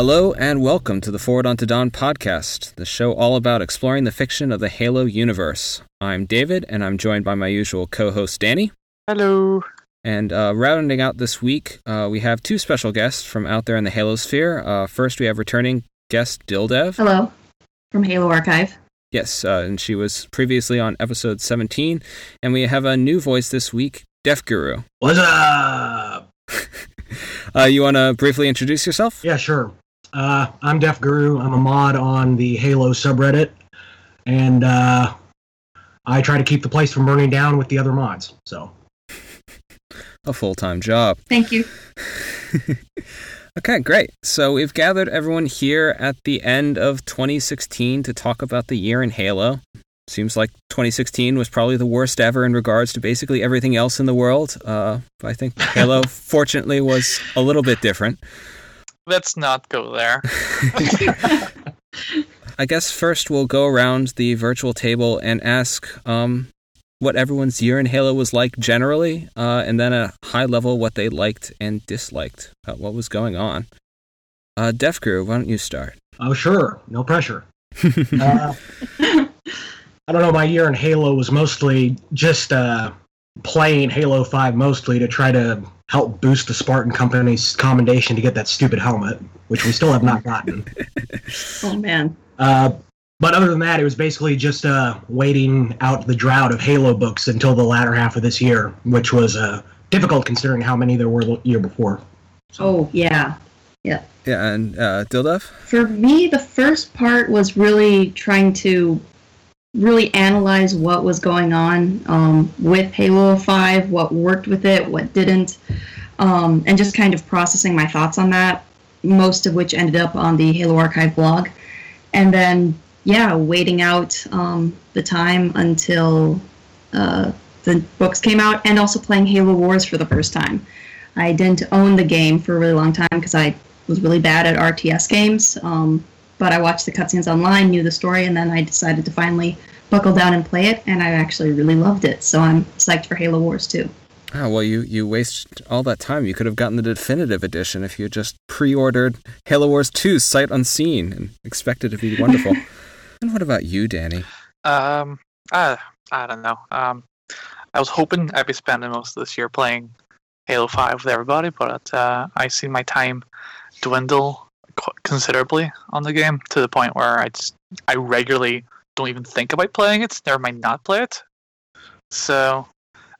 Hello and welcome to the Forward Onto Dawn podcast, the show all about exploring the fiction of the Halo universe. I'm David, and I'm joined by my usual co-host Danny. Hello. And uh, rounding out this week, uh, we have two special guests from out there in the Halo sphere. Uh, first, we have returning guest Dildev. Hello, from Halo Archive. Yes, uh, and she was previously on episode 17. And we have a new voice this week, Def Guru. What's up? Uh, you want to briefly introduce yourself? Yeah, sure. Uh, I'm Def Guru. I'm a mod on the Halo subreddit, and uh, I try to keep the place from burning down with the other mods. So, A full time job. Thank you. Okay, great. So we've gathered everyone here at the end of 2016 to talk about the year in Halo. Seems like 2016 was probably the worst ever in regards to basically everything else in the world. Uh, but I think Halo, fortunately, was a little bit different. Let's not go there. I guess first we'll go around the virtual table and ask um, what everyone's year in Halo was like generally, uh, and then a high level what they liked and disliked, uh, what was going on. Uh, Def Guru, why don't you start? oh sure, no pressure. uh, I don't know. My year in Halo was mostly just uh, playing Halo Five, mostly to try to help boost the Spartan Company's commendation to get that stupid helmet, which we still have not gotten. Oh man. Uh, but other than that, it was basically just uh, waiting out the drought of Halo books until the latter half of this year, which was uh, difficult considering how many there were the year before. Oh yeah. Yeah, Yeah, and uh, Dildev? For me, the first part was really trying to really analyze what was going on um, with Halo 5, what worked with it, what didn't, um, and just kind of processing my thoughts on that, most of which ended up on the Halo Archive blog. And then, yeah, waiting out um, the time until uh, the books came out, and also playing Halo Wars for the first time. I didn't own the game for a really long time because I was really bad at RTS games. But I watched the cutscenes online, knew the story, and then I decided to finally buckle down and play it, and I actually really loved it. So I'm psyched for Halo Wars too. Oh, well, you, you waste all that time. You could have gotten the definitive edition if you just pre ordered Halo Wars 2 sight unseen and expected it to be wonderful. and what about you, Danny? Um, I, I don't know. Um, I was hoping I'd be spending most of this year playing Halo 5 with everybody, but uh, I see my time dwindle qu- considerably on the game to the point where I just I regularly don't even think about playing it. Never mind not play it. So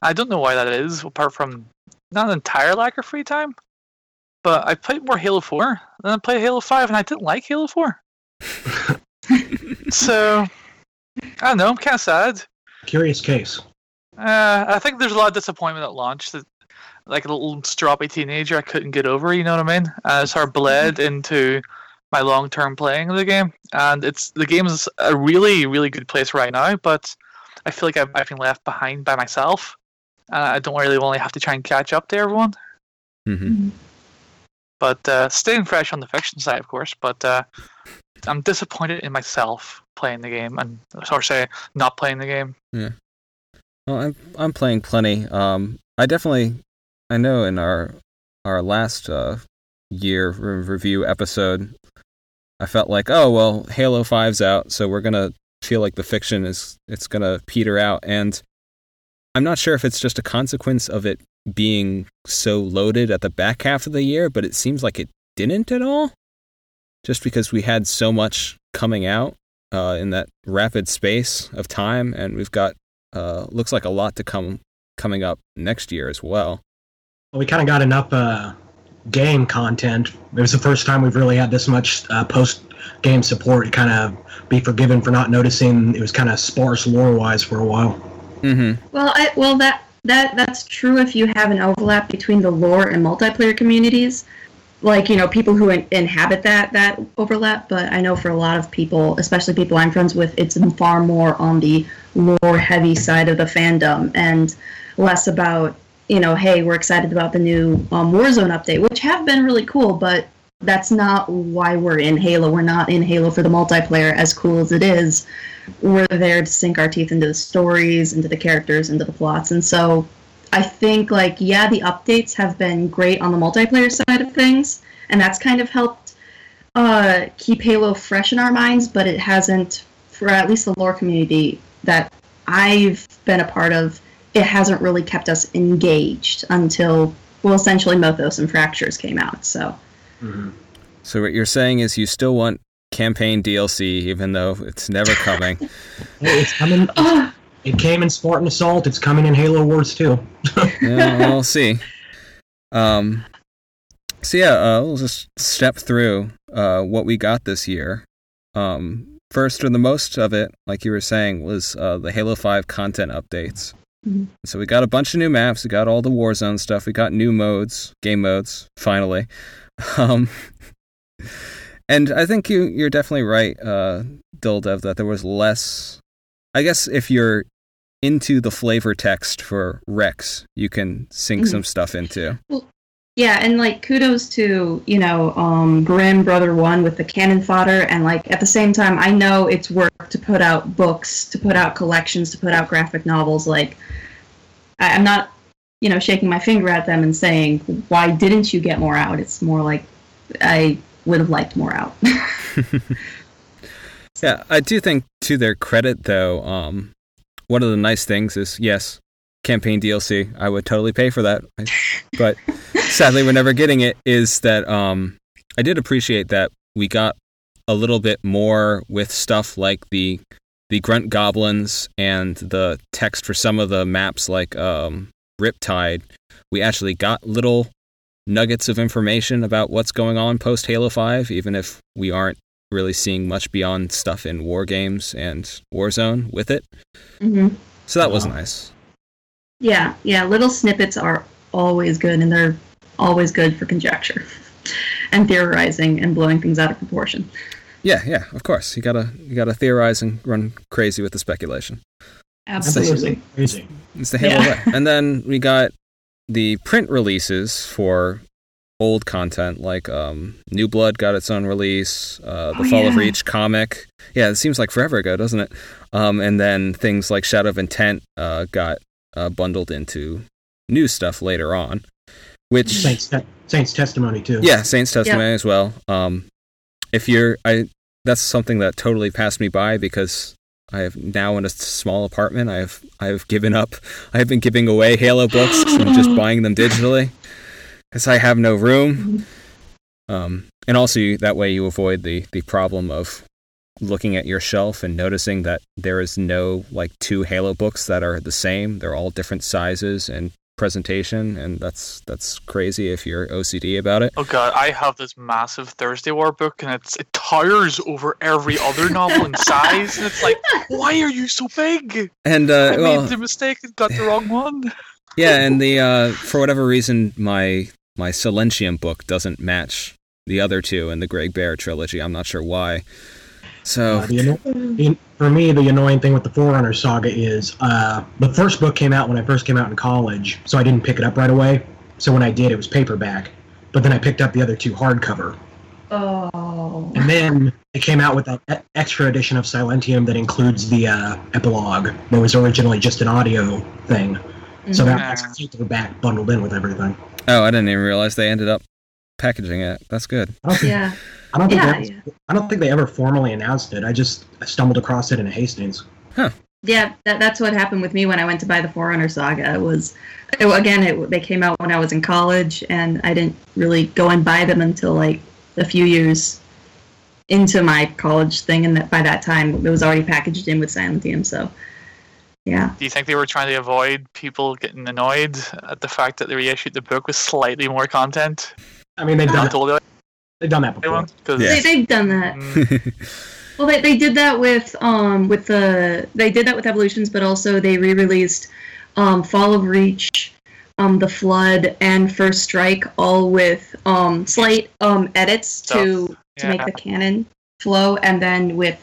I don't know why that is, apart from not an entire lack of free time. But I played more Halo 4 than I played Halo 5, and I didn't like Halo 4. so I don't know. I'm kind of sad. Curious case. Uh, I think there's a lot of disappointment at launch that, like a little stroppy teenager, I couldn't get over. You know what I mean? Uh, it sort of bled into my long-term playing of the game, and it's the game is a really, really good place right now. But I feel like I've, I've been left behind by myself. Uh, I don't really only have to try and catch up to everyone. hmm But uh, staying fresh on the fiction side, of course. But uh, I'm disappointed in myself playing the game, and or say not playing the game. Yeah. Well, I'm I'm playing plenty. Um, I definitely, I know in our our last uh, year re- review episode, I felt like, oh well, Halo 5's out, so we're gonna feel like the fiction is it's gonna peter out, and I'm not sure if it's just a consequence of it being so loaded at the back half of the year, but it seems like it didn't at all, just because we had so much coming out uh, in that rapid space of time, and we've got uh, looks like a lot to come coming up next year as well. Well, we kind of got enough uh, game content. It was the first time we've really had this much uh, post game support. Kind of be forgiven for not noticing it was kind of sparse lore wise for a while. Mm-hmm. Well, I well that that that's true if you have an overlap between the lore and multiplayer communities. Like you know, people who in, inhabit that that overlap. But I know for a lot of people, especially people I'm friends with, it's far more on the lore heavy side of the fandom and less about you know, hey, we're excited about the new um, Warzone update, which have been really cool, but that's not why we're in Halo. We're not in Halo for the multiplayer, as cool as it is. We're there to sink our teeth into the stories, into the characters, into the plots. And so I think, like, yeah, the updates have been great on the multiplayer side of things, and that's kind of helped uh, keep Halo fresh in our minds, but it hasn't, for at least the lore community that I've been a part of, it hasn't really kept us engaged until, well, essentially Mythos and Fractures came out. So, Mhm. So what you're saying is you still want campaign DLC, even though it's never coming. Hey, It's coming. It came in Spartan Assault. It's coming in Halo Wars too. yeah, we'll see. Um, so yeah, uh, we'll just step through uh, what we got this year. Um, first, or the most of it, like you were saying, was uh, the Halo Five content updates. Mhm. So we got a bunch of new maps. We got all the Warzone stuff. We got new modes, game modes, finally. Um, and I think you you're definitely right, uh, Dildev, that there was less. I guess if you're into the flavor text for REQs, you can sink Mhm. some stuff into. Yeah, and like kudos to you know um, Grim Brother One with the Canon Fodder, and like at the same time, I know it's work to put out books, to put out collections, to put out graphic novels. Like I, I'm not you know shaking my finger at them and saying why didn't you get more out. It's more like I would have liked more out. Yeah, I do think to their credit though, um, one of the nice things is yes, campaign DLC. I would totally pay for that, but sadly we're never getting it. Is that um, I did appreciate that we got a little bit more with stuff like the the grunt goblins and the text for some of the maps like um, Riptide. We actually got little nuggets of information about what's going on post Halo Five, even if we aren't really seeing much beyond stuff in War Games and Warzone with it. hmm So that was nice. Yeah, yeah. Little snippets are always good, and they're always good for conjecture and theorizing and blowing things out of proportion. Yeah, yeah, of course. You gotta you gotta theorize and run crazy with the speculation. Absolutely. Crazy. It's the Halo Yeah. way. And then we got the print releases for old content, like um, New Blood got its own release, uh, the Oh, Fall of. Reach comic. Yeah, it seems like forever ago, doesn't it? Um, and then things like Shadow of Intent uh, got uh, bundled into new stuff later on, which Saints, te- Saints testimony too. Yeah, Saints Testimony as well. Um, if you're, I that's something that totally passed me by because I have now in a small apartment. I have I have given up. I have been giving away Halo books and just buying them digitally because I have no room. Um, and also you, that way you avoid the the problem of looking at your shelf and noticing that there is no like two Halo books that are the same. They're all different sizes and presentation, and that's that's crazy if you're OCD about it. Oh god, I have this massive Thursday War book, and it's it towers over every other novel in size, and it's like, why are you so big? And I uh, well, made the mistake and got the wrong one. yeah, and the uh, for whatever reason, my my Silentium book doesn't match the other two in the Greg Bear trilogy. I'm not sure why. So Uh, the anno- for me, the annoying thing with the Forerunner saga is uh, the first book came out when I first came out in college, so I didn't pick it up right away. So when I did, it was paperback. But then I picked up the other two hardcover. Oh. And then it came out with that extra edition of Silentium that includes the uh, epilogue that was originally just an audio thing. So that Mhm. that's paperback bundled in with everything. oh, I didn't even realize they ended up packaging it. That's good. I Yeah. I don't think, Yeah, they, I don't think they ever formally announced it. I just stumbled across it in a Hastings. Huh? Yeah, that, that's what happened with me when I went to buy the Forerunner Saga. It was, it, again, it, they came out when I was in college, and I didn't really go and buy them until like a few years into my college thing, and that by that time it was already packaged in with Silentium. So, yeah, Do you think they were trying to avoid people getting annoyed at the fact that they reissued the book with slightly more content? I mean, they've done, Not totally they've done that before. because Yeah. they, they've done that. Well, they, they did that with um with the they did that with Evolutions, but also they re-released um Fall of Reach, um The Flood, and First Strike, all with um slight um edits to to make the canon flow, and then with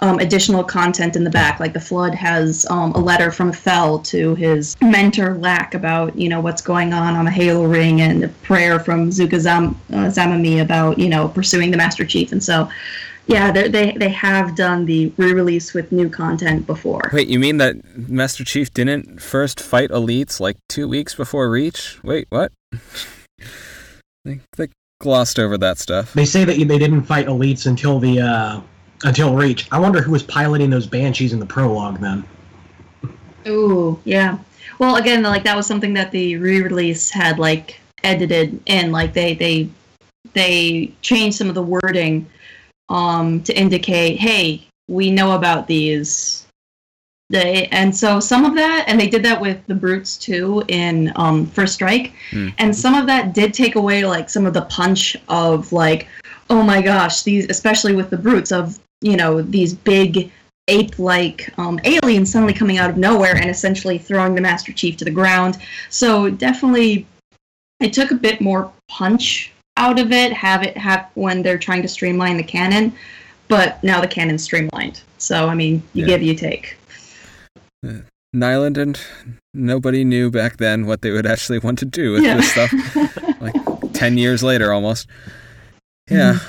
um, additional content in the back. Like the Flood has um, a letter from Fell to his mentor Lack about you know what's going on on the Halo ring, and a prayer from Zuka Zam- uh, Zamamee about you know pursuing the Master Chief, and so. Yeah, they're- they they have done the re-release with new content before. Wait, you mean that Master Chief didn't first fight elites like two weeks before Reach? Wait, what? They, they glossed over that stuff. They say that they didn't fight elites until the uh, until Reach. I wonder who was piloting those banshees in the prologue then. Ooh, yeah. Well, again, like that was something that the re-release had like edited in. Like they they they changed some of the wording um, to indicate, hey, we know about these. They, and so some of that, and they did that with the brutes too in um, First Strike, Hmm. and some of that did take away like some of the punch of like, oh my gosh, these, especially with the brutes of you know these big ape-like um, aliens suddenly coming out of nowhere and essentially throwing the Master Chief to the ground. So definitely, it took a bit more punch out of it. Have it have when they're trying to streamline the canon, but now the canon's streamlined. So I mean, you Yeah. give, you take. Nylund and nobody knew back then what they would actually want to do with this stuff. Like ten years later, almost. Yeah,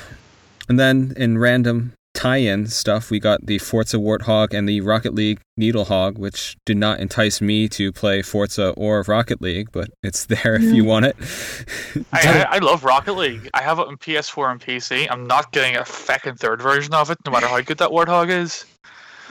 and then in random tie-in stuff, we got the Forza Warthog and the Rocket League Needlehog, which did not entice me to play Forza or Rocket League, but it's there if you want it. I, I, I love Rocket League. I have it on PS4 and PC. I'm not getting a second, third version of it, no matter how good that Warthog is.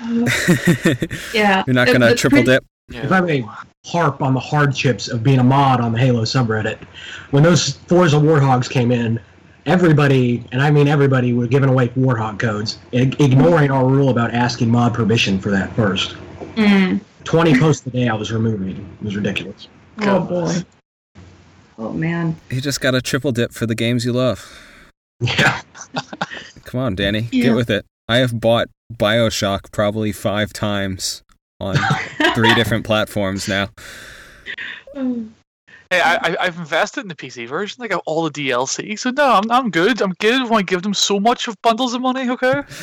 yeah, You're not gonna the triple pre- dip. If I may harp on the hardships of being a mod on the Halo subreddit, when those Forza Warthogs came in, everybody, and I mean everybody, were giving away Warthog codes, ignoring our rule about asking mod permission for that first. Mm. 20 posts a day I was removing. It was ridiculous. Oh boy. Oh man. You just got a triple dip for the games you love. Yeah. Come on, Danny, Yeah. get with it. I have bought Bioshock probably five times on three different platforms now. Hey, I, I, I've invested in the PC version. I got all the DLC. So no, I'm, I'm good. I'm good. When I give them so much of bundles of money, okay?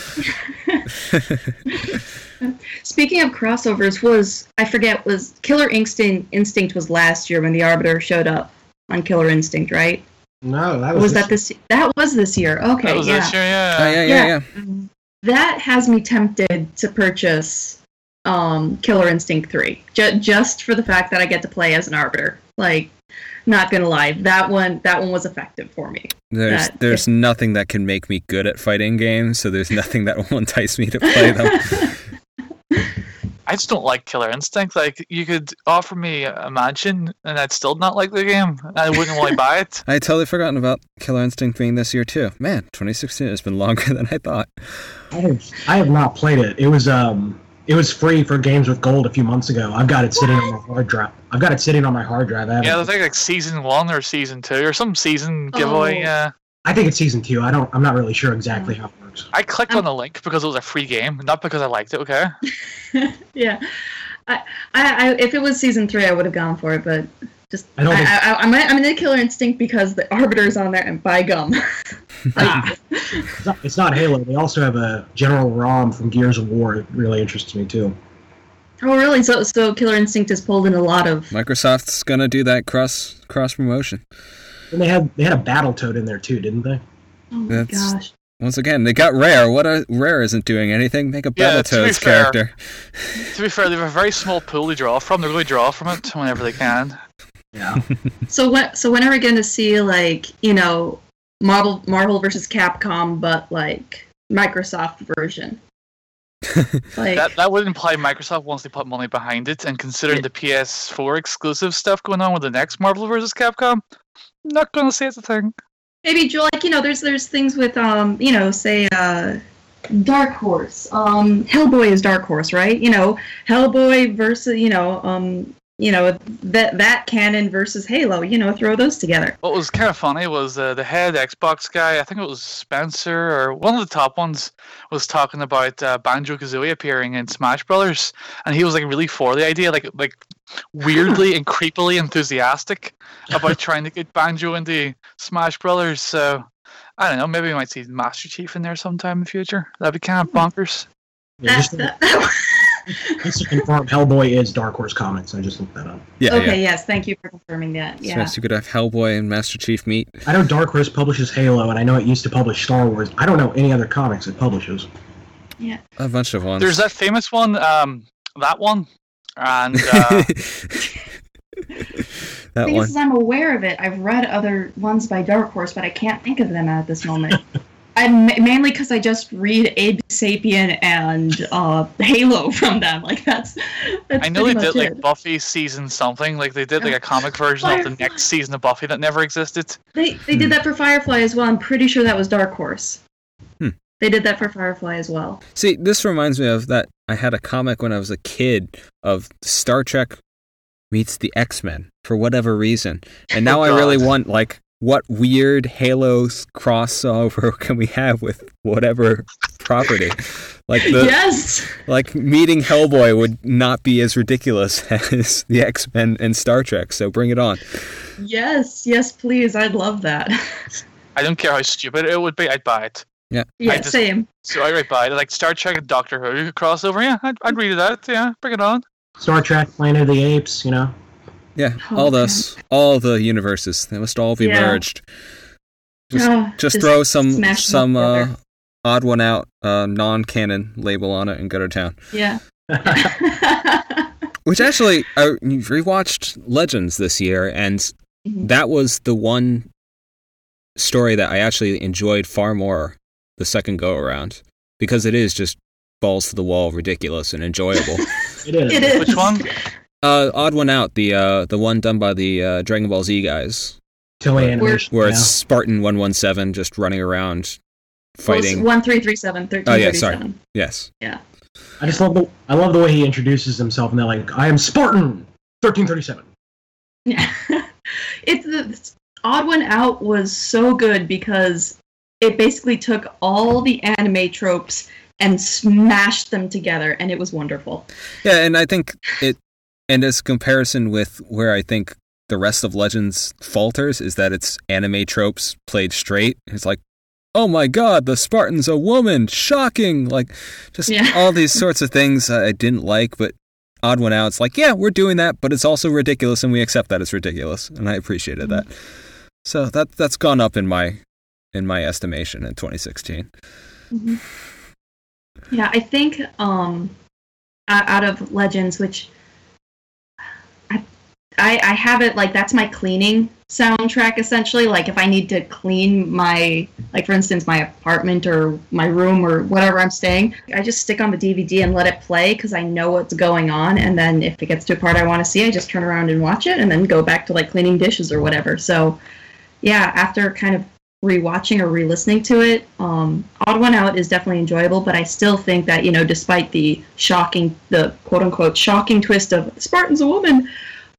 Speaking of crossovers, was I forget was Killer Instinct Instinct was last year when the Arbiter showed up on Killer Instinct, right? No, that Or was, was that this? That was this year. Okay, that was yeah. this year, yeah. Oh, yeah, yeah, Yeah. yeah. That has me tempted to purchase um, Killer Instinct Three, ju- just for the fact that I get to play as an Arbiter. Like, not gonna lie, that one that one was effective for me. There's That- there's nothing that can make me good at fighting games, so there's nothing that will entice me to play them. I just don't like Killer Instinct. Like you could offer me a mansion, and I'd still not like the game. I wouldn't want to buy it. I had totally forgotten about Killer Instinct being this year too. Man, 2016 has been longer than I thought. I have, I have not played it. It was um it was free for games with gold a few months ago. I've got it sitting on my hard drive. I've got it sitting on my hard drive. I, Yeah, I think like season one or season two or some season giveaway. Oh. Yeah, I think it's season two. I don't. I'm not really sure exactly how it works. I clicked Um, on the link because it was a free game, not because I liked it. Okay. yeah, I, I, I, if it was season three, I would have gone for it, but just I I don't I, think- I, I'm, I'm in the Killer Instinct because the Arbiter's on there, and by gum. Ah, It's not, it's not Halo. They also have a General RAAM from Gears of War. It really interests me too. oh, really? So, so Killer Instinct has pulled in a lot of. Microsoft's gonna do that cross cross promotion. And they had they had a Battletoad in there too, didn't they? Oh my That's- gosh. Once again, they got Rare. What a Rare isn't doing anything. Make a Yeah, to be fair- character. to be fair, they have a very small pool to draw from. They really draw from it whenever they can. Yeah. So what? So when are we going to see like you know Marvel Marvel versus Capcom, but like Microsoft version? like That that would imply Microsoft wants to put money behind it, and considering the PS4 exclusive stuff going on with the next Marvel versus Capcom, I'm not gonna say it's a thing. maybe Joel, like you know, there's there's things with um you know say uh Dark Horse, um Hellboy is Dark Horse, right? You know Hellboy versus you know um you know that that canon versus Halo. You know throw those together. What was kind of funny was uh, the head Xbox guy, I think it was Spencer or one of the top ones, was talking about uh, Banjo Kazooie appearing in Smash Brothers, and he was like really for the idea, like like weirdly and creepily enthusiastic about trying to get Banjo into Smash Brothers. So I don't know, maybe we might see Master Chief in there sometime in the future. That'd be kind of bonkers. yeah That- just, that- just to confirm, Hellboy is Dark Horse Comics. I just looked that up. Yeah, okay, yeah. yes, thank you for confirming that. Yeah. So Yeah. you could have Hellboy and Master Chief meet. I know Dark Horse publishes Halo, and I know it used to publish Star Wars. I don't know any other comics it publishes. Yeah. A bunch of ones. There's that famous one, um, that one, and uh, that thing one. is, I'm aware of it. I've read other ones by Dark Horse, but I can't think of them at this moment. I mainly because I just read Abe Sapien and uh, Halo from them. Like that's. that's I know they did much like. Buffy season something. Like they did like a comic version of the next season of Buffy that never existed. They they did that for Firefly as well. I'm pretty sure that was Dark Horse. Hmm. They did that for Firefly as well. See, this reminds me of that. I had a comic when I was a kid of Star Trek meets the X Men for whatever reason, and now Oh, I really want like what weird Halos crossover can we have with whatever property? Like the yes. like meeting Hellboy would not be as ridiculous as the X Men and Star Trek. So bring it on. Yes. Yes. Please. I'd love that. I don't care how stupid it would be. I'd buy it. yeah. just- Same. So I would buy it. Like Star Trek and Doctor Who crossover. Yeah, I'd, I'd read that. Yeah, bring it on. Star Trek, Planet of the Apes, you know. Yeah, Oh, all God. those, all the universes, they must all be Yeah. merged. Just, Ah, just throw some some uh, odd one out, uh, non-canon label on it, and go to town. Yeah. Which actually, I rewatched Legends this year, and Mhm. that was the one story that I actually enjoyed far more the second go around because it is just balls to the wall, ridiculous and enjoyable. It is. it is. Which one? Uh, odd one out, the uh, the one done by the uh, Dragon Ball Z guys, Toei Where- animation. where yeah. it's Spartan one one seven just running around fighting. One three three seven thirteen Oh, yeah, sorry. seven. yes. I just love the I love the way he introduces himself and they're like, I am Spartan thirteen thirty seven. Yeah. it's the odd one out was so good because it basically took all the anime tropes and smashed them together, and it was wonderful. Yeah, and I think it, and as comparison with where I think the rest of Legends falters is that it's anime tropes played straight. It's like, oh my god, the Spartan's a woman, shocking! Like, just Yeah. all these sorts of things I didn't like, but odd one out. It's like, yeah, we're doing that, but it's also ridiculous, and we accept that it's ridiculous, and I appreciated that. So that that's gone up in my in my estimation in 2016. Mhm. Yeah, I think um, out of Legends, which I I have it like that's my cleaning soundtrack essentially. Like if I need to clean my like for instance my apartment or my room or whatever I'm staying, I just stick on the DVD and let it play because I know what's going on. And then if it gets to a part I want to see, I just turn around and watch it, and then go back to like cleaning dishes or whatever. So yeah, after kind of rewatching or re-listening to it, um, Odd One Out is definitely enjoyable. But I still think that you know, despite the shocking, the quote-unquote shocking twist of Spartan's a woman,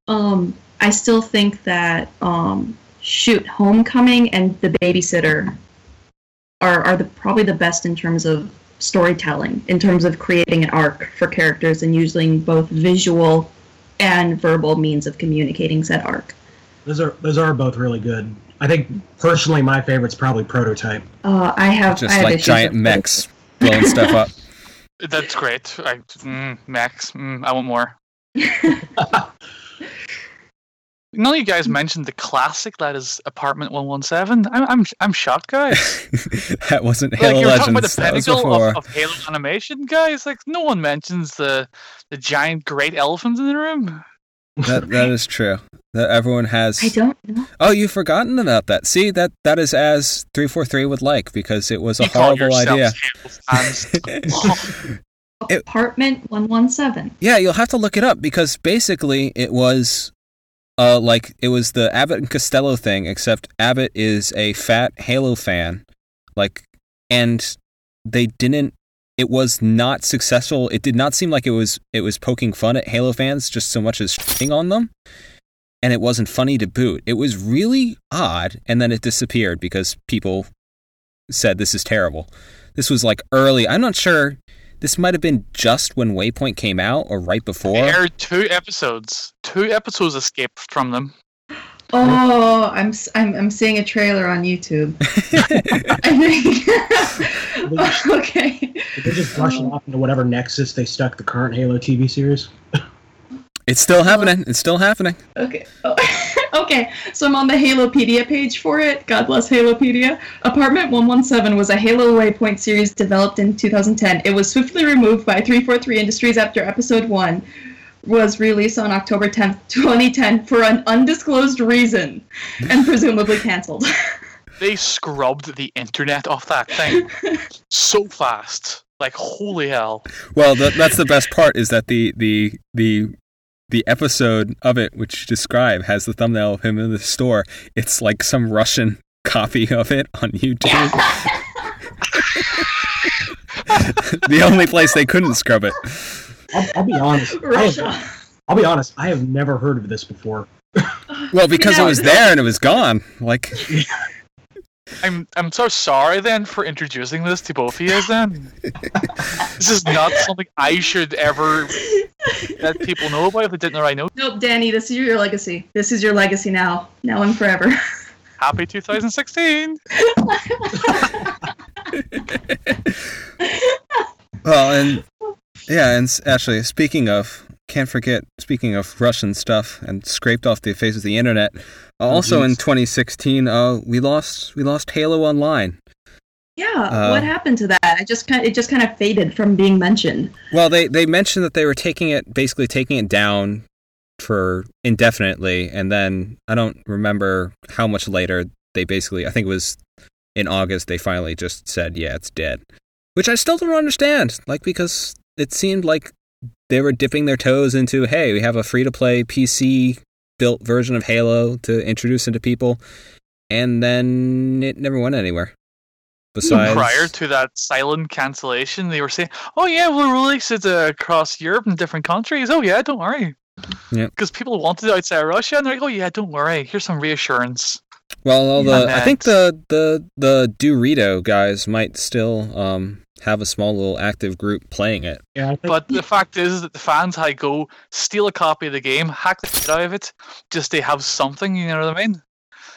um, I still think that um, shoot, Homecoming and The Babysitter are are the probably the best in terms of storytelling, in terms of creating an arc for characters and using both visual and verbal means of communicating said arc. Those are those are both really good. I think personally my favorite's probably Prototype. Uh, I have I Just have like giant with mechs blowing stuff up. That's great. I, mm, Max, mm, I want more. None of you guys mentioned the classic that is Apartment One One Seven. I'm I'm I'm shocked, guys. that wasn't like Halo you're talking about Legends. the That was pinnacle before. of, of Halo animation, guys. Like no one mentions the the giant great elephant in the room. That that is true. That everyone has. I don't know. Oh, you've forgotten about that. See that that is as three four three would like because it was a You horrible idea. yourselves Halo fans. It- Apartment one one seven. yeah, you'll have to look it up because basically it was, uh, like it was the Abbott and Costello thing, except Abbott is a fat Halo fan, like, and they didn't. It was not successful. It did not seem like it was. It was poking fun at Halo fans just so much as shitting on them. and it wasn't funny to boot. It was really odd, and then it disappeared because people said this is terrible. This was like early. I'm not sure. This might have been just when Waypoint came out or right before. aired two episodes. Two episodes escaped from them. Oh, I'm, s- I'm I'm seeing a trailer on YouTube. I think. okay. Did they just brush it off into whatever nexus they stuck the current Halo TV series? it's still happening. It's still happening. Okay. Oh. okay. So I'm on the Halopedia page for it. God bless Halopedia. Apartment 117 was a Halo Waypoint series developed in 2010. It was swiftly removed by 343 Industries after episode 1. was released on October 10th, 2010 for an undisclosed reason and presumably cancelled. They scrubbed the internet off that thing so fast. Like holy hell. Well, th- that's the best part is that the the the the episode of it which you describe has the thumbnail of him in the store. It's like some Russian copy of it on YouTube. the only place they couldn't scrub it. I'll, I'll be honest. I have, Russia. I'll be honest. I have never heard of this before. Well, because it was no. there and it was gone. Like I'm I'm so sorry then for introducing this to both of you then. this is not something I should ever let people know about if they didn't already know. Nope, Danny, this is your legacy. This is your legacy now. Now and forever. Happy 2016. Well, and yeah, and actually, speaking of, can't forget, speaking of Russian stuff and scraped off the face of the internet. uh, also in 2016, uh, we lost we lost Halo Online. Yeah, Uh, what happened to that? I just kind it just kind of faded from being mentioned. Well, they they mentioned that they were taking it, basically taking it down for indefinitely, and then I don't remember how much later they basically. I think it was in August they finally just said, yeah, it's dead, which I still don't understand. Like because it seemed like they were dipping their toes into, hey, we have a free to play PC built version of Halo to introduce into people, and then it never went anywhere. Besides, Prior to that silent cancellation, they were saying, "Oh yeah, we'll release it uh, across Europe and different countries." Oh yeah, don't worry. Yeah. Because people wanted it outside Russia, and they're like, "Oh yeah, don't worry. Here's some reassurance." Well, all the I think the the the Dewrito guys might still um have a small little active group playing it. Yeah, think, But the fact is that the fans I go steal a copy of the game, hack the shit out of it, just to have something. You know what I mean?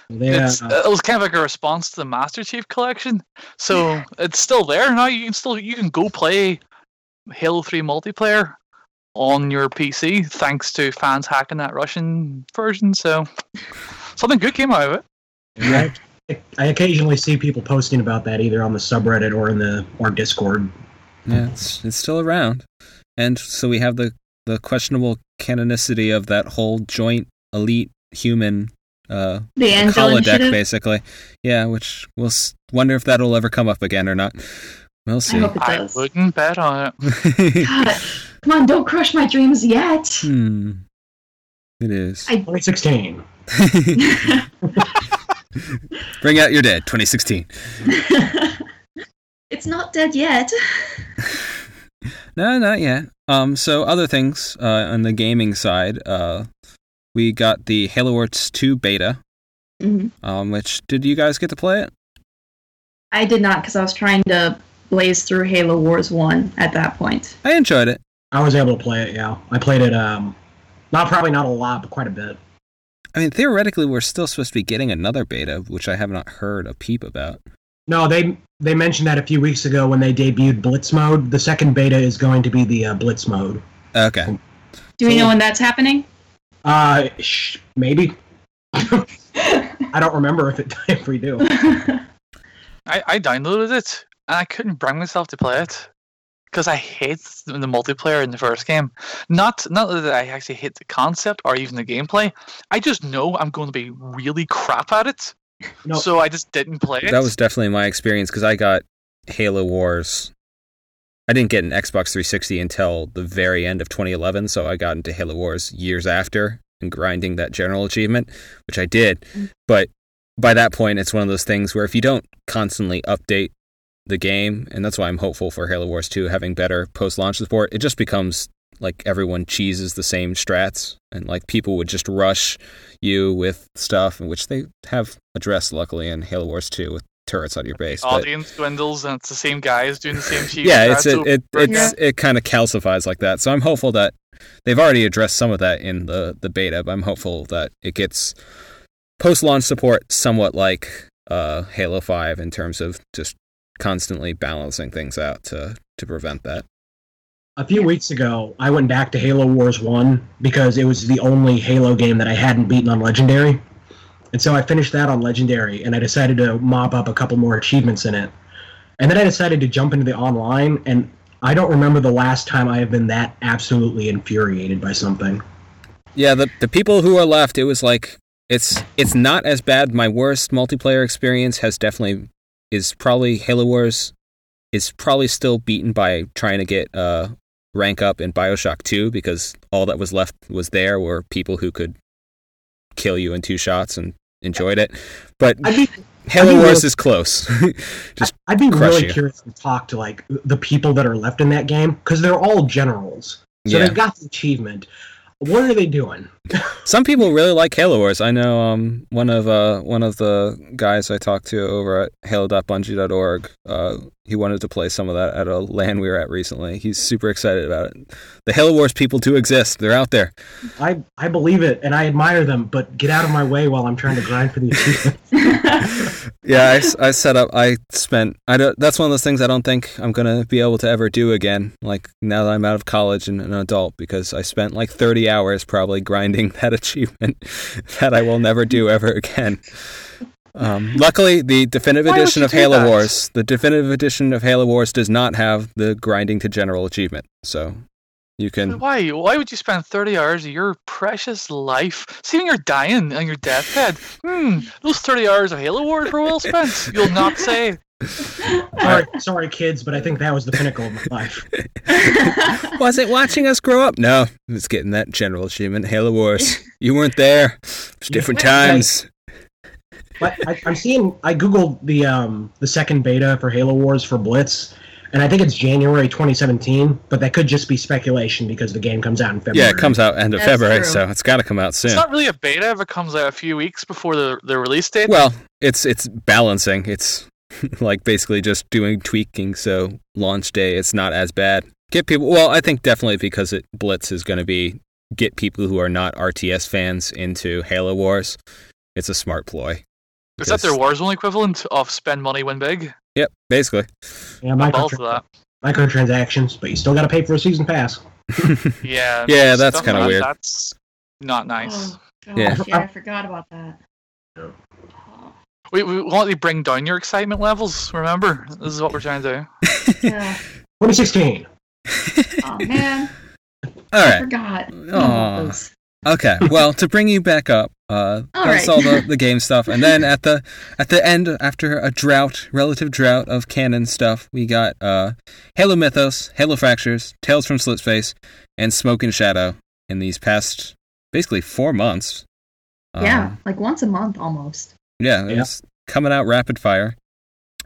Yeah, It's, uh, it was kind of like a response to the Master Chief Collection. So it's still there now. You can still you can go play Halo Three multiplayer on your PC thanks to fans hacking that Russian version. So something good came out of it. yeah, I, I occasionally see people posting about that either on the subreddit or in the or Discord. Yeah, it's it's still around, and so we have the the questionable canonicity of that whole joint elite human uh The Angel holodeck, Initiative. basically. Yeah, which we'll s- wonder if that'll ever come up again or not. We'll I see. hope it I wouldn't bet on it. God, come on, don't crush my dreams yet. hmm. It is. I- 2016. Bring out your dead, 2016. it's not dead yet. No, not yet. Um, so other things uh, on the gaming side, uh, we got the Halo Wars 2 beta. Mhm. Um, which did you guys get to play it? I did not because I was trying to blaze through Halo Wars 1 at that point. I enjoyed it. I was able to play it. Yeah, I played it. Um, not probably not a lot, but quite a bit. I mean, theoretically, we're still supposed to be getting another beta, which I have not heard a peep about. No, they they mentioned that a few weeks ago when they debuted Blitz mode. The second beta is going to be the uh, Blitz mode. Okay. Do we know when that's happening? Uh, sh- maybe. I don't remember if it if we do. I, I downloaded it and I couldn't bring myself to play it because I hate the the multiplayer in the first game. Not not that I actually hate the concept or even the gameplay. I just know I'm going to be really crap at it, No, so I just didn't play it. That was definitely my experience because I got Halo Wars. I didn't get an Xbox 360 until the very end of 2011, so I got into Halo Wars years after and grinding that general achievement, which I did. Mm. But by that point, it's one of those things where if you don't constantly update the game, and that's why I'm hopeful for Halo Wars 2 having better post launch support, it just becomes like everyone cheeses the same strats, and like people would just rush you with stuff, which they have addressed luckily in Halo Wars 2 with turrets on your base. But Audience dwindles and it's the same guys doing the same cheese. yeah, it's strats it over it and over it's it kind of calcifies like that. So I'm hopeful that they've already addressed some of that in the the beta, but I'm hopeful that it gets post launch support somewhat like uh, Halo Five in terms of just constantly balancing things out to to prevent that. a few weeks ago, I went back to Halo Wars One because it was the only Halo game that I hadn't beaten on Legendary, and so I finished that on Legendary, and I decided to mop up a couple more achievements in it, and then I decided to jump into the online, and I don't remember the last time I have been that absolutely infuriated by something. Yeah, the the people who are left, it was like it's it's not as bad. My worst multiplayer experience has definitely is probably Halo Wars is probably still beaten by trying to get uh rank up in BioShock 2 because all that was left was there were people who could kill you in two shots and enjoyed it. But be, Halo Wars is close. Just I'd be really you. curious to talk to like the people that are left in that game because they're all generals, so yeah. they've got the achievement. What are they doing? Some people really like Halo Wars. I know um, one of uh, one of the guys I talked to over at halo.bungie.org. Uh, he wanted to play some of that at a LAN we were at recently. He's super excited about it. The Halo Wars people do exist. They're out there. I I believe it and I admire them, but get out of my way while I'm trying to grind for these. achievement. Yeah, I set up. I spent. I don't. That's one of those things I don't think I'm gonna be able to ever do again. Like now that I'm out of college and an adult, because I spent like 30 hours probably grinding that achievement that I will never do ever again. Um, luckily, the definitive Why edition of Halo that? Wars, the definitive edition of Halo Wars, does not have the grinding to general achievement. So you can. Why? Why would you spend 30 hours of your precious life seeing you're dying on your deathbed? Hmm, those 30 hours of Halo Wars were well spent. You'll not say. sorry, sorry, kids, but I think that was the pinnacle of my life. Was it watching us grow up? No, it's getting that general achievement. Halo Wars. You weren't there. It's different Wait, wait. times. But I, I'm seeing. I googled the um the second beta for Halo Wars for Blitz, and I think it's January 2017. But that could just be speculation because the game comes out in February. Yeah, it comes out end of That's February, true. so it's got to come out soon. It's not really a beta if it comes out a few weeks before the, the release date. Well, it's it's balancing. It's like basically just doing tweaking, so launch day it's not as bad. Get people. Well, I think definitely because it Blitz is going to be get people who are not RTS fans into Halo Wars. It's a smart ploy. Is that their because- Warzone equivalent of spend money, win big? Yep, basically. Yeah, I'm micro- all for that. microtransactions, but you still got to pay for a season pass. Yeah. Yeah, that's stuff kinda weird. That's not nice. Oh, gosh, Yeah. yeah. I forgot about that. Yeah. We, we want to bring down your excitement levels. Remember, this is what we're trying to do. yeah. 2016. Oh man, All I forgot. Aw. Oh, Okay. Well, to bring you back up, uh, All that's right. all the, the game stuff, and then at the at the end, after a drought, relative drought of canon stuff, we got uh, Halo Mythos, Halo Fractures, Tales from Slip Space, and Smoke and Shadow in these past basically four months. yeah, Um, like once a month almost. yeah, Yeah. it's coming out rapid fire.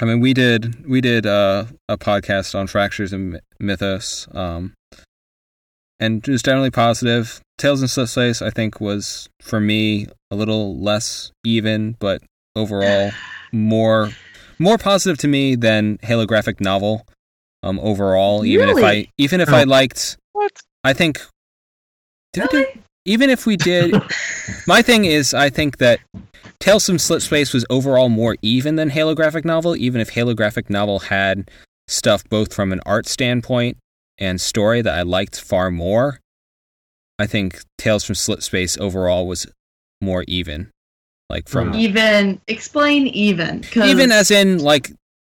I mean, we did we did uh, a podcast on Fractures and Mythos, um, and it was generally positive. Tales and Slip Space, I think, was for me a little less even, but overall more more positive to me than Halo graphic novel. Um, overall, even if I even if I Oh. liked, What? I think. Did we do- even if we did, my thing is, I think that Tales from Slip Space was overall more even than Halo graphic novel. Even if Halo graphic novel had stuff both from an art standpoint and story that I liked far more, I think Tales from Slip Space overall was more even. Like from Hmm. Even explain even. 'cause- even as in like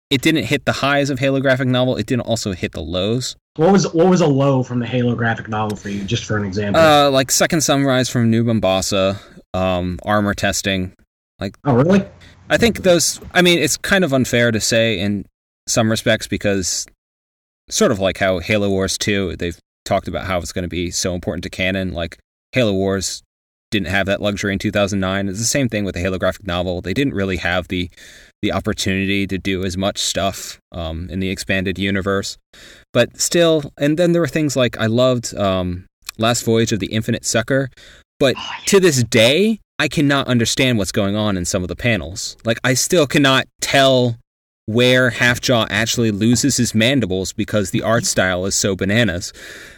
it didn't hit the highs of Halo graphic novel. It didn't also hit the lows. What was what was a low from the Halo graphic novel for you? Just for an example. Uh, like Second Sunrise from New Mombasa, um, armor testing, like oh, really? I think those. I mean, it's kind of unfair to say in some respects because, sort of like how Halo Wars Two, they've talked about how it's going to be so important to canon. Like Halo Wars didn't have that luxury in 2009. It's the same thing with the Halo graphic novel. They didn't really have the the opportunity to do as much stuff um, in the expanded universe, but still. And then there were things like I loved um, Last Voyage of the Infinite Succor, but Oh, yeah. to this day, I cannot understand what's going on in some of the panels. Like, I still cannot tell where Halfjaw actually loses his mandibles because the art style is so bananas.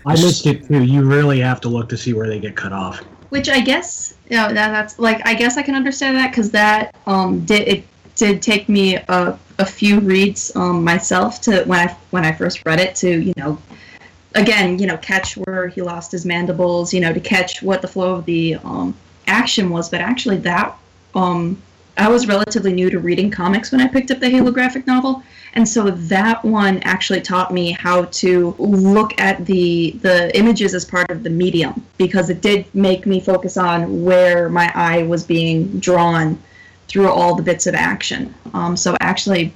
I missed it too. You really have to look to see where they get cut off. Which I guess, yeah, that, that's like I guess I can understand that because that um did it did take me a, a few reads um myself to when I when I first read it to you know again you know catch where he lost his mandibles you know to catch what the flow of the um action was but actually that um I was relatively new to reading comics when I picked up the Halo graphic novel, and so that one actually taught me how to look at the the images as part of the medium because it did make me focus on where my eye was being drawn through all the bits of action. Um, so actually,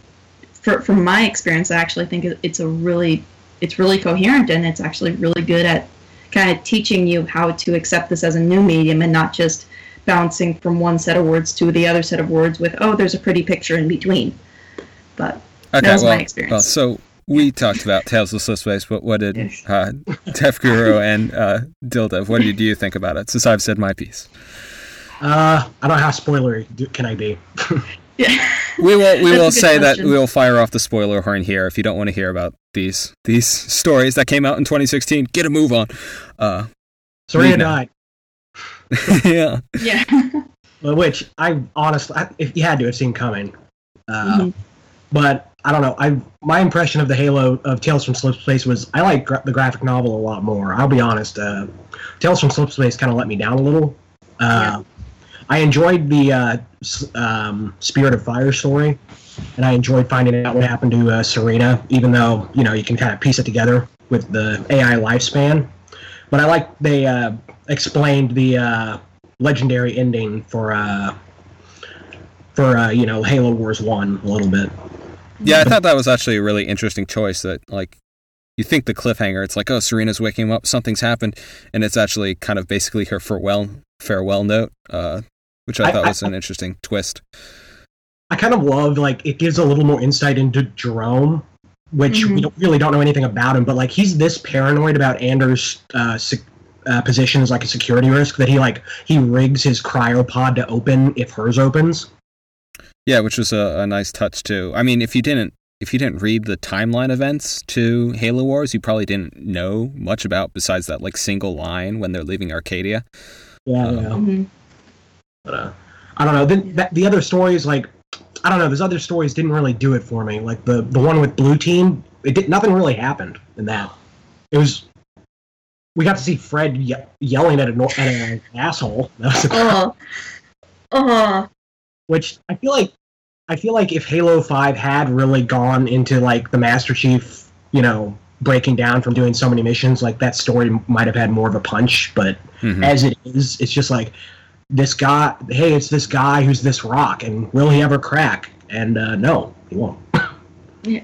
for, from my experience, I actually think it's a really it's really coherent and it's actually really good at kind of teaching you how to accept this as a new medium and not just bouncing from one set of words to the other set of words with oh there's a pretty picture in between but okay, that was well, my experience well so we talked about Tales of Slip Space, but what did uh, Def Guru and uh, Dildev, what did you think about it? Since I've said my piece. Uh, I don't know how spoilery can I be. yeah, we will. We will say question. that we will fire off the spoiler horn here. If you don't want to hear about these these stories that came out in 2016, get a move on. Uh, Serina died. yeah. Yeah. Which I honestly, if you had to have seen coming, uh, mm-hmm. but I don't know. I my impression of the Halo of Tales from Slip Space was I like gra- the graphic novel a lot more. I'll be honest. Uh, Tales from Slip Space kind of let me down a little. Uh, yeah. I enjoyed the uh, um, Spirit of Fire story, and I enjoyed finding out what happened to uh, Serina, even though you know you can kind of piece it together with the AI lifespan. But I like they uh, explained the uh, legendary ending for uh, for uh, you know Halo Wars One a little bit. Yeah, I thought that was actually a really interesting choice. That like you think the cliffhanger, it's like oh Serina's waking up, something's happened, and it's actually kind of basically her farewell farewell note. Uh, which I, I thought was I, an interesting twist. I kind of love like it gives a little more insight into Jerome, which mm-hmm. we don't, really don't know anything about him, but like he's this paranoid about Anders' uh, uh, position as like a security risk that he like he rigs his cryopod to open if hers opens. Yeah, which was a, a nice touch too. I mean, if you didn't if you didn't read the timeline events to Halo Wars, you probably didn't know much about besides that like single line when they're leaving Arcadia. Yeah, um, yeah. Mm-hmm. But uh, I don't know. Then that, the other stories, like I don't know, those other stories didn't really do it for me. Like the the one with Blue Team, it did nothing really happened in that. It was we got to see Fred ye- yelling at, a, at an asshole. That was uh-huh. uh-huh. Which I feel like I feel like if Halo Five had really gone into like the Master Chief, you know, breaking down from doing so many missions, like that story might have had more of a punch. But mm-hmm. as it is, it's just like this guy, hey, it's this guy who's this rock, and will he ever crack? And uh, no, he won't. yeah.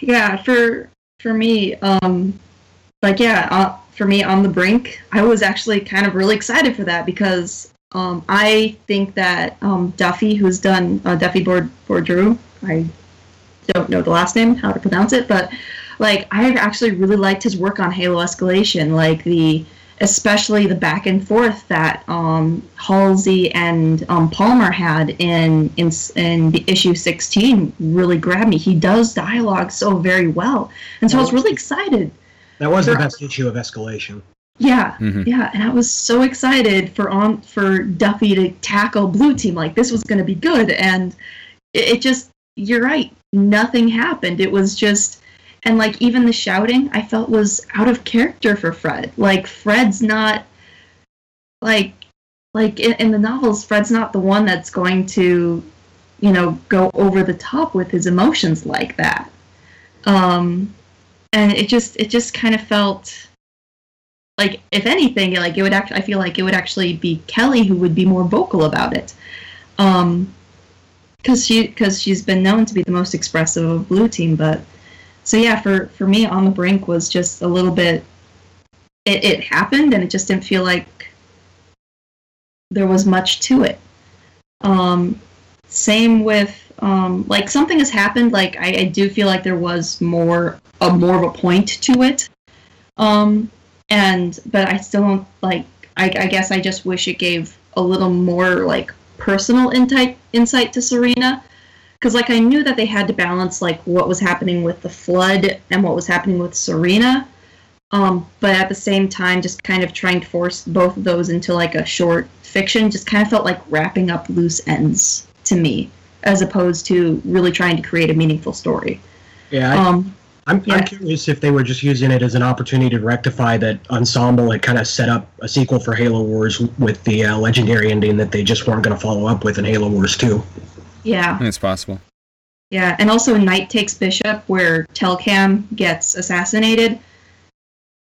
yeah, for for me, um, like yeah, uh, for me on the brink, I was actually kind of really excited for that because um, I think that um, Duffy, who's done uh, Duffy Board Drew, I don't know the last name, how to pronounce it, but like I actually really liked his work on Halo Escalation, like the especially the back and forth that um, Halsey and um, Palmer had in, in in the issue 16 really grabbed me. He does dialogue so very well, and so I was really excited. That was for, the best issue of Escalation. Yeah, mm-hmm. yeah, and I was so excited for on for Duffy to tackle Blue Team like this was going to be good, and it, it just you're right, nothing happened. It was just and like even the shouting I felt was out of character for Fred. Like Fred's not like like in, in, the novels Fred's not the one that's going to you know go over the top with his emotions like that. Um and it just it just kind of felt like if anything like it would actually I feel like it would actually be Kelly who would be more vocal about it. Um because she because she's been known to be the most expressive of blue team but so yeah, for for me, on the brink was just a little bit. It, it happened, and it just didn't feel like there was much to it. Um, same with um, like something has happened. Like I, I do feel like there was more a more of a point to it. Um, and but I still don't like. I, I guess I just wish it gave a little more like personal insight insight to Serina because like I knew that they had to balance like what was happening with the flood and what was happening with Serina, um, but at the same time, just kind of trying to force both of those into like a short fiction just kind of felt like wrapping up loose ends to me, as opposed to really trying to create a meaningful story. Yeah, I, um, I'm, Yeah. I'm curious if they were just using it as an opportunity to rectify that Ensemble had kind of set up a sequel for Halo Wars with the uh, legendary ending that they just weren't going to follow up with in Halo Wars 2. Yeah, It's possible. yeah, and also Knight takes Bishop, where Telcam gets assassinated.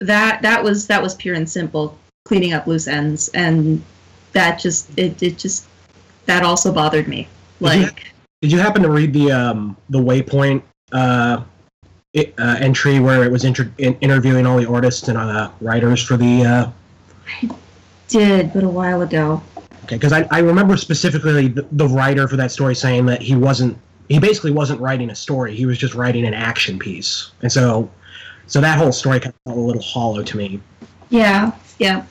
That that was that was pure and simple cleaning up loose ends, and that just it, it just that also bothered me. Did you- Like, Did you happen to read the um, the Waypoint uh, it, uh, entry where it was inter- in- interviewing all the artists and uh, writers for the? Uh, did but a while ago. Okay, because I, I remember specifically the, the writer for that story saying that he wasn't he basically wasn't writing a story he was just writing an action piece and so so that whole story kind of felt a little hollow to me Yeah, yeah.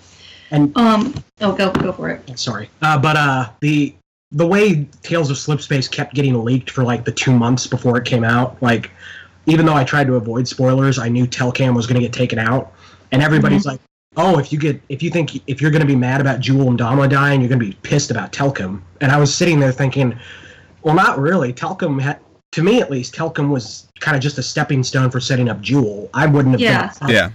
And- um, oh, go go for it. sorry uh, but uh the the way tales of slipspace kept getting leaked for like the two months before it came out like even though i tried to avoid spoilers i knew telcam was going to get taken out and everybody's like oh if you get if you think if you're going to be mad about Jul 'Mdama dying you're going to be pissed about telcam and i was sitting there thinking well not really telcam had to me at least telcam was kind of just a stepping stone for setting up Jul i wouldn't have Yeah. been Yeah.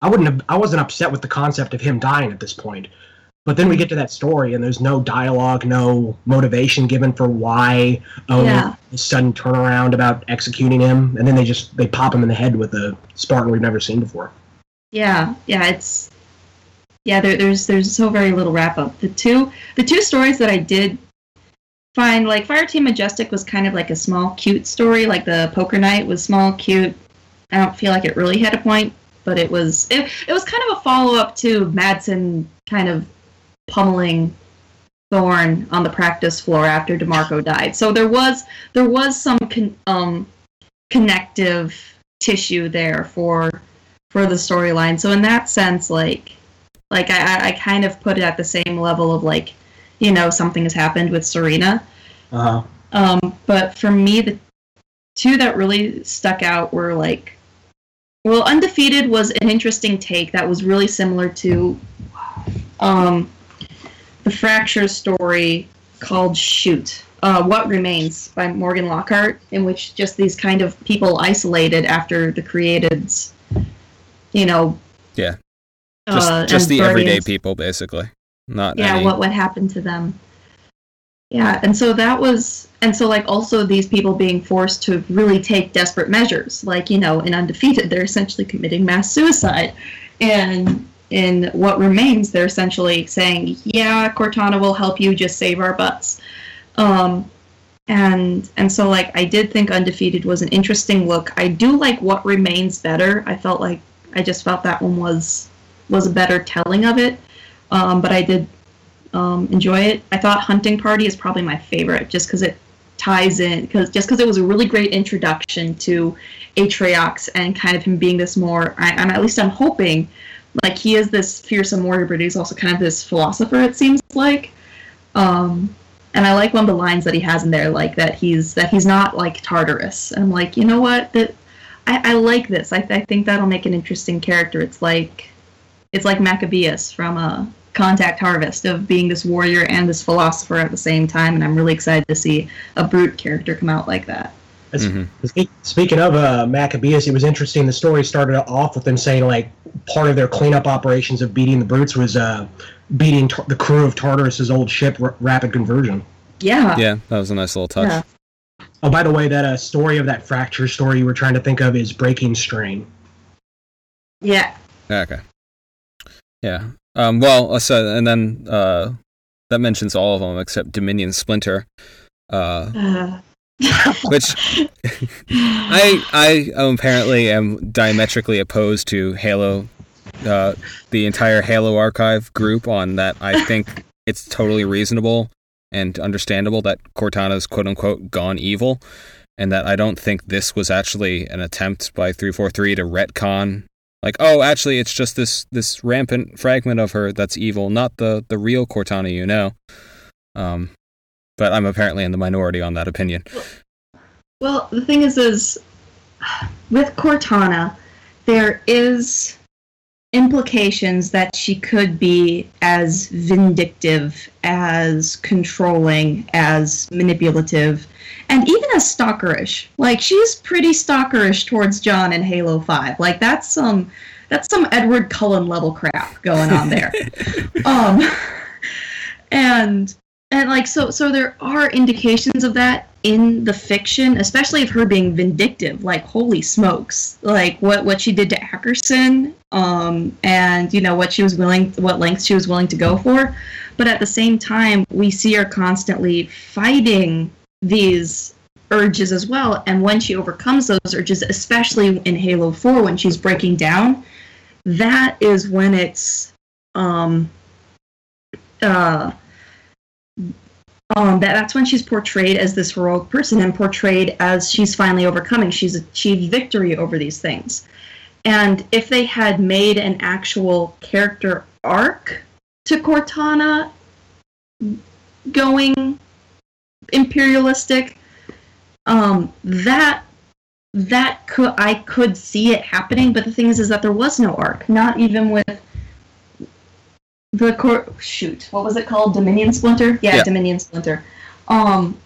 I wouldn't have I wasn't upset with the concept of him dying at this point. But then we get to that story and there's no dialogue, no motivation given for why oh Yeah. the sudden turnaround about executing him and then they just they pop him in the head with a Spartan we've never seen before. Yeah, yeah, it's yeah. There, there's there's so very little wrap up. The two the two stories that I did find like Fireteam Majestic was kind of like a small cute story. Like the Poker Night was small cute. I don't feel like it really had a point, but it was it, it was kind of a follow up to Madsen kind of pummeling Thorn on the practice floor after Demarco died. So there was there was some con- um connective tissue there for for the storyline. So in that sense, like like I, I- kind of put it at the same level of like, you know, something has happened with Serena. Uh Um, but for me, the two that really stuck out were like, well, Undefeated was an interesting take that was really similar to um, the Fracture story called Shoot. Uh, what Remains by Morgan Lockhart, in which just these kind of people isolated after the createds, you know. Yeah. Just uh, just the everyday people, basically. Not yeah any. what what happened to them. Yeah and so that was and so like also these people being forced to really take desperate measures like you know in undefeated they're essentially committing mass suicide. And in what remains they're essentially saying yeah cortana will help you just save our butts. Um and and so like i did think undefeated was an interesting look. I do like what remains better. I felt like i just felt that one was was a better telling of it um, but I did um, enjoy it. I thought Hunting Party is probably my favorite, just because it ties in, because just because it was a really great introduction to Atriox and kind of him being this more. I, I'm at least I'm hoping, like he is this fearsome warrior, but he's also kind of this philosopher. It seems like. Um, and I like one of the lines that he has in there, like that he's that he's not like Tartarus. And I'm like, you know what? That I, I like this. I, I think that'll make an interesting character. It's like it's like Maccabeus from uh, Contact Harvest of being this warrior and this philosopher at the same time, and I'm really excited to see a brute character come out like that. It's- Mhm. Speaking of uh, Maccabeus, it was interesting. The story started off with them saying like part of their cleanup operations of beating the brutes was uh, beating tar- the crew of Tartarus's old ship, R- Rapid Conversion. Yeah, Yeah, that was a nice little touch. Yeah. Oh, by the way, that uh, story of that fracture story you were trying to think of is Breaking Strain. yeah, Okay. Yeah. Um, well, uh, so and then uh, that mentions all of them except Dominion Splinter, uh, uh, which I I apparently am diametrically opposed to Halo, uh, the entire Halo archive group on that. I think it's totally reasonable and understandable that Cortana's quote unquote gone evil, and that I don't think this was actually an attempt by 343 to retcon like oh actually it's just this this rampant fragment of her that's evil not the the real cortana you know? Um but i'm apparently in the minority on that opinion. Well, the thing is, is with Cortana, there is implications that she could be as vindictive, as controlling, as manipulative, and even as stalkerish. Like she's pretty stalkerish towards John in Halo 5. Like that's some that's some Edward Cullen level crap going on there. um and and like so so there are indications of that in the fiction especially of her being vindictive like holy smokes like what what she did to ackerson um and you know what she was willing what lengths she was willing to go for. But at the same time we see her constantly fighting these urges as well and when she overcomes those urges especially in halo 4 when she's breaking down that is when it's um uh um, that, that's when she's portrayed as this heroic person and portrayed as she's finally overcoming. She's achieved victory over these things. And if they had made an actual character arc to Cortana going imperialistic, um, that that could I could see it happening. But the thing is, is that there was no arc, not even with the cor- shoot. What was it called? Dominion splinter? Yeah, yeah, dominion splinter. Um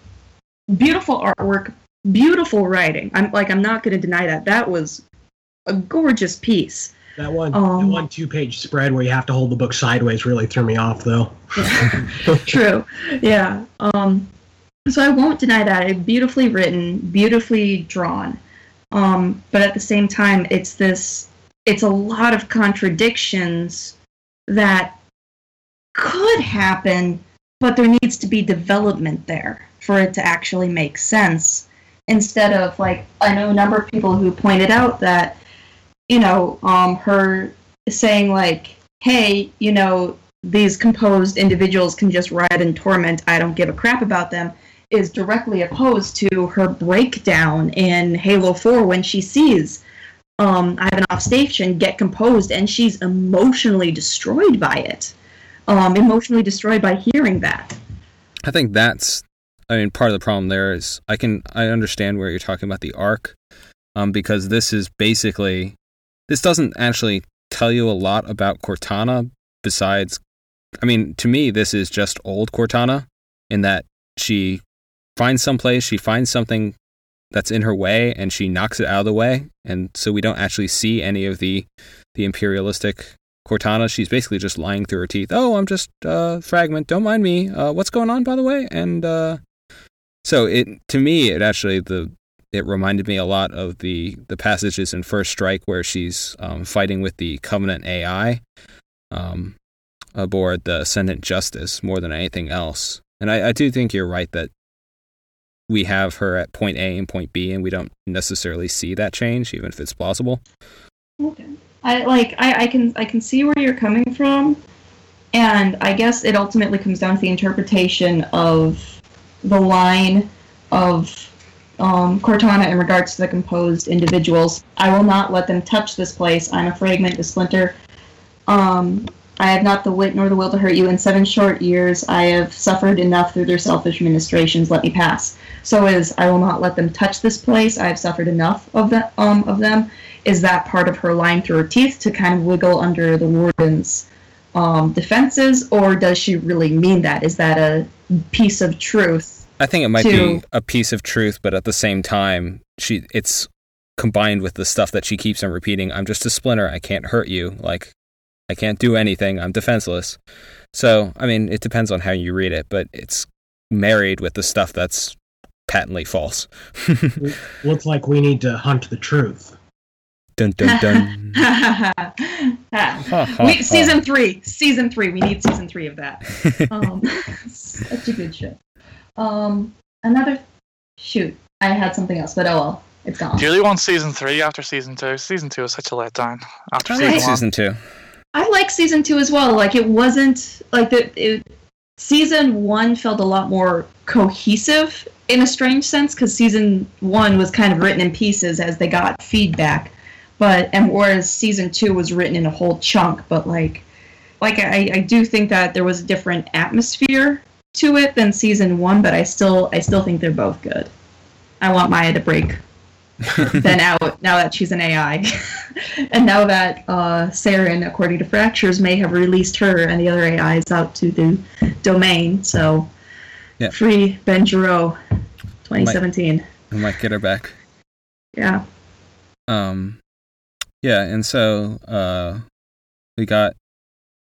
beautiful artwork beautiful writing. I'm like i'm not going to deny that. That was a gorgeous piece. That one um, that one two page spread where you have to hold the book sideways really threw me off though. Yeah. true. Yeah um so i won't deny that. It's beautifully written beautifully drawn. Um but at the same time it's this it's a lot of contradictions that could happen, but there needs to be development there for it to actually make sense. Instead of like, I know a number of people who pointed out that, you know, um, her saying like, "Hey, you know, these composed individuals can just ride in torment. I don't give a crap about them." Is directly opposed to her breakdown in Halo 4 when she sees um, Ivanov Station get composed and she's emotionally destroyed by it um, emotionally destroyed by hearing that. I think that's, I mean, part of the problem there is I can I understand where you're talking about the arc, um, because this is basically this doesn't actually tell you a lot about Cortana besides, I mean, to me this is just old Cortana in that she finds some place, she finds something that's in her way and she knocks it out of the way and so we don't actually see any of the the imperialistic Cortana, she's basically just lying through her teeth. Oh, I'm just uh, fragment. Don't mind me. Uh, what's going on, by the way? And uh, so it to me, it actually the it reminded me a lot of the the passages in First Strike where she's um, fighting with the Covenant AI um, aboard the Ascendant Justice more than anything else. And I, I do think you're right that we have her at point A and point B, and we don't necessarily see that change, even if it's plausible. Okay. I like I, I can I can see where you're coming from, and I guess it ultimately comes down to the interpretation of the line of um, Cortana in regards to the composed individuals. I will not let them touch this place. I'm a fragment, a splinter. Um, I have not the wit nor the will to hurt you. In seven short years, I have suffered enough through their selfish ministrations. Let me pass. So is I will not let them touch this place. I have suffered enough of that um, of them is that part of her lying through her teeth to kind of wiggle under the warden's um, defenses, or does she really mean that? Is that a piece of truth? I think it might to... be a piece of truth, but at the same time, she it's combined with the stuff that she keeps on repeating. I'm just a splinter. I can't hurt you. Like I can't do anything. I'm defenseless. So I mean, it depends on how you read it, but it's married with the stuff that's patently false. Looks like we need to hunt the truth. Dun dun dun. we, season three. Season three. We need season three of that. Um, such a good show. Um, another shoot. I had something else, but oh well, it's gone. Do you really want season three after season two? Season two is such a letdown. After I season like season two. I like season two as well. Like it wasn't like the it, season one felt a lot more cohesive in a strange sense because season one was kind of written in pieces as they got feedback but and whereas season two was written in a whole chunk but like like I, I do think that there was a different atmosphere to it than season one but i still i still think they're both good i want maya to break then now, now that she's an AI, and now that uh, Saren, according to Fractures, may have released her and the other AIs out to the domain. So, Yeah. free Ben Giraud, 2017. I might get her back. Yeah. Um, yeah, and so uh, we got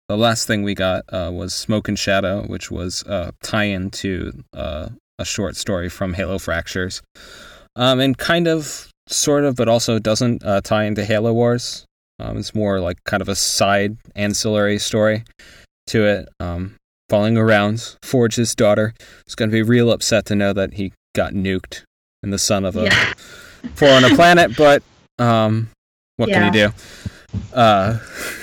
the last thing we got uh, was Smoke and Shadow, which was uh, tie-in to uh, a short story from Halo Fractures, um, and kind of, sort of, but also doesn't uh, tie into Halo Wars. Um, it's more like kind of a side ancillary story to it. Um, following around Forge's daughter is going to be real upset to know that he got nuked in the sun of a Yeah. foreigner planet, but um, what can you do? Uh,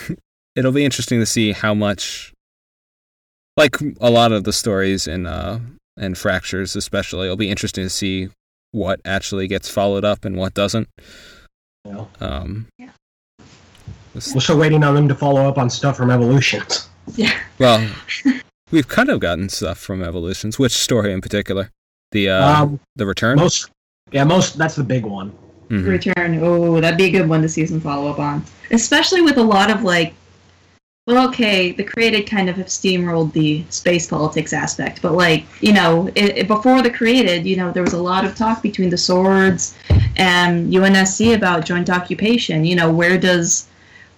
it'll be interesting to see how much, like a lot of the stories in uh, and fractures, especially. It'll be interesting to see what actually gets followed up and what doesn't. You know? Um, Yeah. We're still waiting on them to follow up on stuff from Evolutions. Yeah. well, we've kind of gotten stuff from Evolutions. Which story in particular? The uh, um, the return. most, yeah, most. That's the big one. Mhm. Return. Oh, that'd be a good one to see some follow up on. Especially with a lot of like, well, okay, the created kind of have steamrolled the space politics aspect, but like, you know, it, it- before the created, you know, there was a lot of talk between the swords and UNSC about joint occupation. You know, where does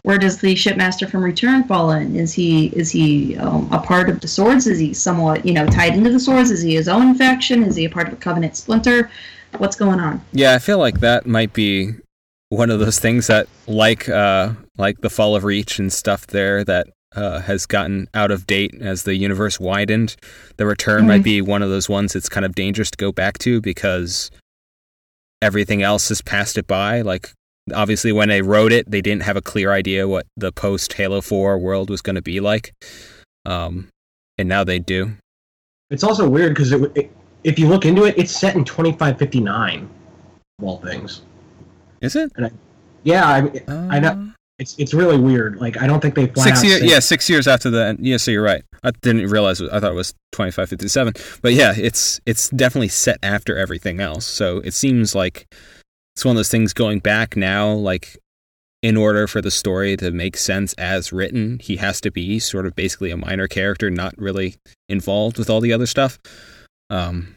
where does the shipmaster from Return fall in? Is he is he um, a part of the swords? Is he somewhat you know tied into the swords? Is he his own faction? Is he a part of a covenant splinter? What's going on? Yeah, I feel like that might be one of those things that, like, uh, like the fall of Reach and stuff there, that uh, has gotten out of date as the universe widened. The return might Mhm. be one of those ones that's kind of dangerous to go back to because everything else has passed it by. Like, obviously, when they wrote it, they didn't have a clear idea what the post Halo Four world was going to be like, um, and now they do. It's also weird because it, it, if you look into it, it's set in 2559. Of all things. Is it? Yeah, I, mean, Uh, I know. It's it's really weird. Like I don't think they flat Six say- yeah, six years after the. Yeah, so you're right. I didn't realize. I thought it was 2557, but yeah, it's it's definitely set after everything else. So it seems like it's one of those things going back now. Like, in order for the story to make sense as written, he has to be sort of basically a minor character, not really involved with all the other stuff. Um,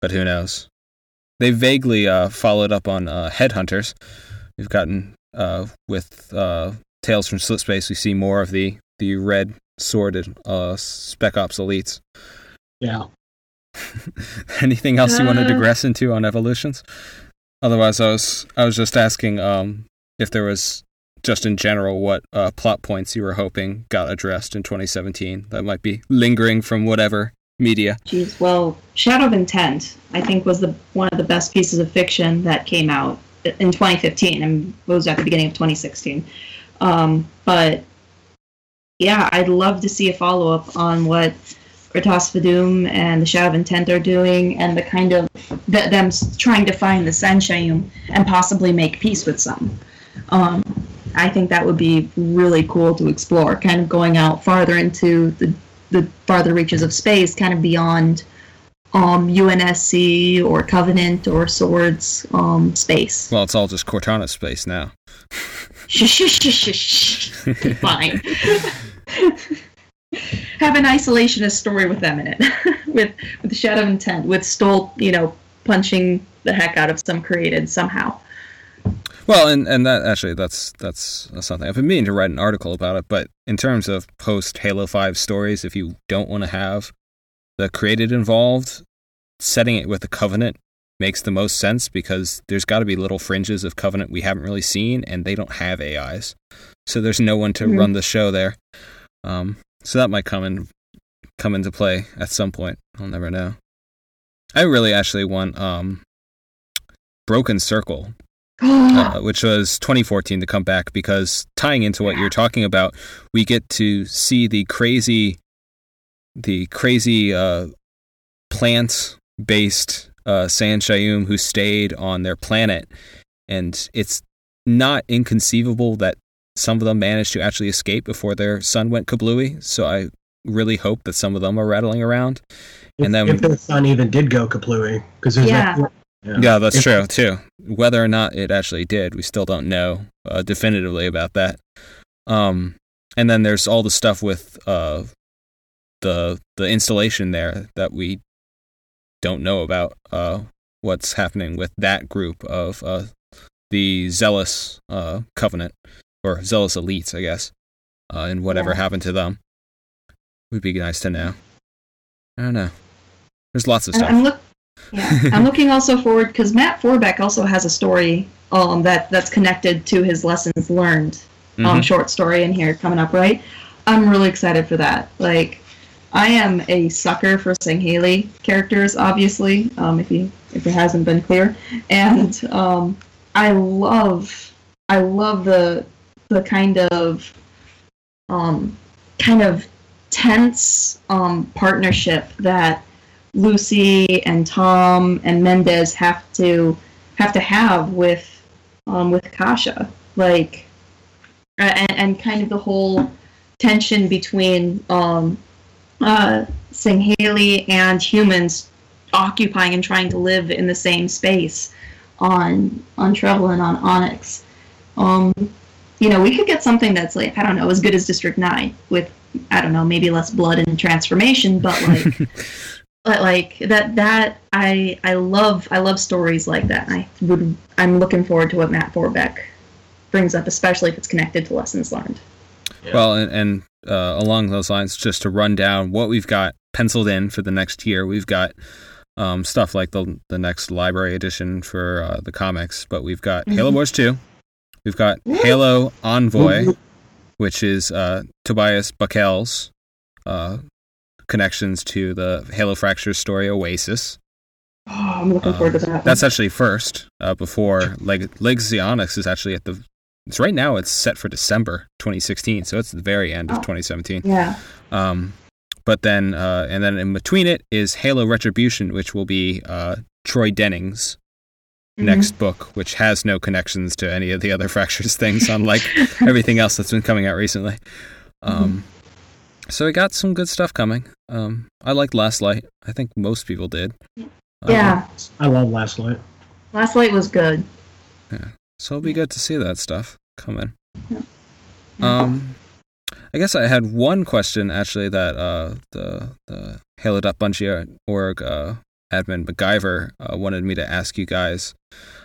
but who knows? They vaguely uh, followed up on uh, Headhunters. We've gotten uh, with uh, Tales from Slip Space, we see more of the the red sworded uh, Spec Ops elites. Yeah. Anything else you want to Uh. digress into on evolutions? Otherwise, I was I was just asking um, if there was just in general what uh, plot points you were hoping got addressed in 2017 that might be lingering from whatever media. Jeez, well, Shadow of Intent, I think, was the one of the best pieces of fiction that came out in 2015 and was at the beginning of 2016. Um, but yeah, I'd love to see a follow up on what Rtas 'Vadum and the Shadow of Intent are doing, and the kind of th- them trying to find the San'Shyuum and possibly make peace with some. Um, I think that would be really cool to explore, kind of going out farther into the the farther reaches of space, kind of beyond um, UNSC or Covenant or Swords um, space. Well, it's all just Cortana space now. Fine. Have an isolationist story with them in it, with with the Shadow Intent, with Stoll, you know, punching the heck out of some created somehow. Well, and and that actually that's that's something I've been meaning to write an article about it. But in terms of post Halo Five stories, if you don't want to have the created involved, setting it with the Covenant makes the most sense because there's got to be little fringes of Covenant we haven't really seen, and they don't have AIs, so there's no one to Mhm. run the show there. Um, so that might come in come into play at some point. I'll never know. I really actually want um, Broken Circle uh, which was 2014 to come back because tying into what you're talking about, we get to see the crazy, the crazy uh, plant-based uh, San'Shyuum who stayed on their planet, and it's not inconceivable that some of them managed to actually escape before their sun went kablooey. So I really hope that some of them are rattling around. If, And then- if the sun even did go kaplooey, because there's Yeah. that Yeah, that's If- true too. Whether or not it actually did, we still don't know uh, definitively about that. Um, and then there's all the stuff with uh, the the installation there that we don't know about. Uh, what's happening with that group of uh, the zealous uh, covenant or zealous elites, I guess, uh, and whatever Yeah. happened to them would be nice to know. I don't know. There's lots of stuff. I'm look, yeah, I'm looking also forward because Matt Forbeck also has a story um, that that's connected to his lessons learned um, Mhm. short story in here coming up, right? I'm really excited for that. Like, I am a sucker for Haley characters, obviously, um, if you if it hasn't been clear, and um, I love I love the the kind of um, kind of tense um, partnership that Lucy and Tom and Mendez have to have to have with um, with Kasha, like, and, and kind of the whole tension between um, uh, Sangheili and humans occupying and trying to live in the same space on on Trevel and on Onyx. Um, you know, we could get something that's like I don't know, as good as District Nine with I don't know, maybe less blood and transformation, but like but like that that I I love I love stories like that. I would I'm looking forward to what Matt Forbeck brings up, especially if it's connected to lessons learned. Well, and, and uh, along those lines, just to run down what we've got penciled in for the next year, we've got um, stuff like the the next library edition for uh, the comics, but we've got Halo Mhm. Wars two, we've got Woo. Halo Envoy, which is uh, Tobias Buckell's uh, connections to the Halo Fractures story Oasis. Oh, I'm looking forward to Um, that. That's actually first uh, before Leg- Onyx is actually at the. It's right now. It's set for December 2016, so it's the very end of Oh. 2017. yeah. Um, but then, uh, and then in between it is Halo Retribution, which will be uh, Troy Denning's Mhm. next book, which has no connections to any of the other Fractures things, unlike everything else that's been coming out recently. Um, So we got some good stuff coming. Um, I liked Last Light. I think most people did. Um, yeah. I love Last Light. Last Light was good. Yeah. So it'll be good to see that stuff coming. Yeah. Um, I guess I had one question actually that uh, the the Halo.Bungie.org uh, admin MacGyver uh, wanted me to ask you guys.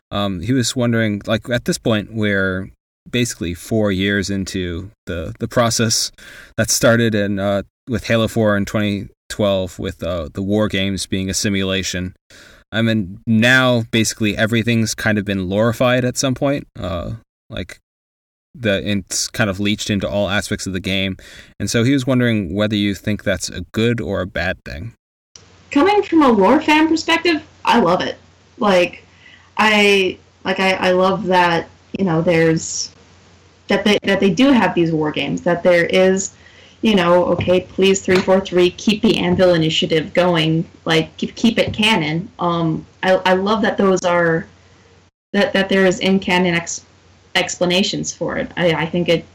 Um, he was wondering, like, at this point, we're basically four years into the the process that started in uh, with Halo Four in 2012, with uh, the war games being a simulation. I mean, now basically everything's kind of been glorified at some point. Uh, like the it's kind of leached into all aspects of the game, and so he was wondering whether you think that's a good or a bad thing. coming from a lore fan perspective, I love it. Like, I like I, I love that you know there's that they that they do have these war games. That there is, you know, okay, please three four three, keep the Anvil Initiative going. Like keep keep it canon. Um, I I love that those are that that there is in canon ex, explanations for it. I I think it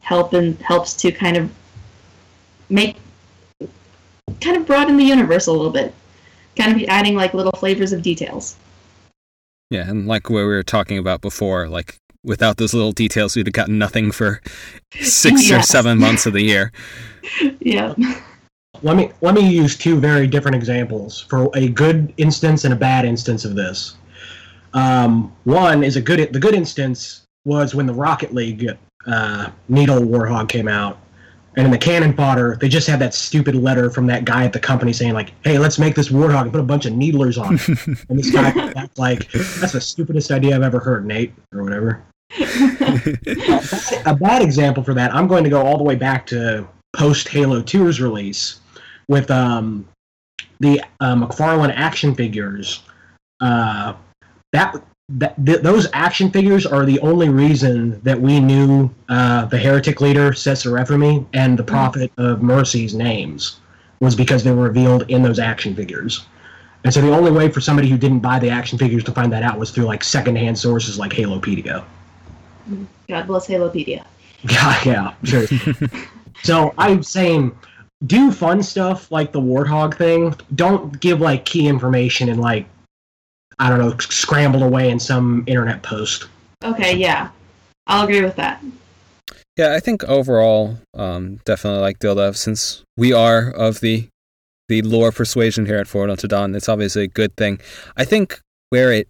help and helps to kind of make kind of broaden the universe a little bit. Kind of adding like little flavors of details. Yeah, and like what we were talking about before, like without those little details, we'd have gotten nothing for six or seven months of the year. yeah. Let me let me use two very different examples for a good instance and a bad instance of this. Um, one is a good. The good instance was when the Rocket League uh, Needle Warthog came out, and in the Canon Fodder, they just had that stupid letter from that guy at the company saying like, "Hey, let's make this Warthog and put a bunch of needlers on it." and this guy came like, "That's the stupidest idea I've ever heard, Nate," or whatever. A bad example for that, I'm going to go all the way back to post Halo 2's release with um, the uh, McFarlane action figures. Uh, that that th- those action figures are the only reason that we knew uh, the heretic leader Ephraimi and the prophet of Mercy's names was because they were revealed in those action figures. And so the only way for somebody who didn't buy the action figures to find that out was through like secondhand sources like Halopedia. God bless Halopedia. Yeah, yeah, sure. so I'm saying do fun stuff like the Warthog thing. Don't give like key information in like I don't know, scrambled away in some internet post. Okay, yeah. I'll agree with that. Yeah, I think overall, um, definitely like Dildo, since we are of the the lore persuasion here at Forward Unto Dawn, it's obviously a good thing. I think where it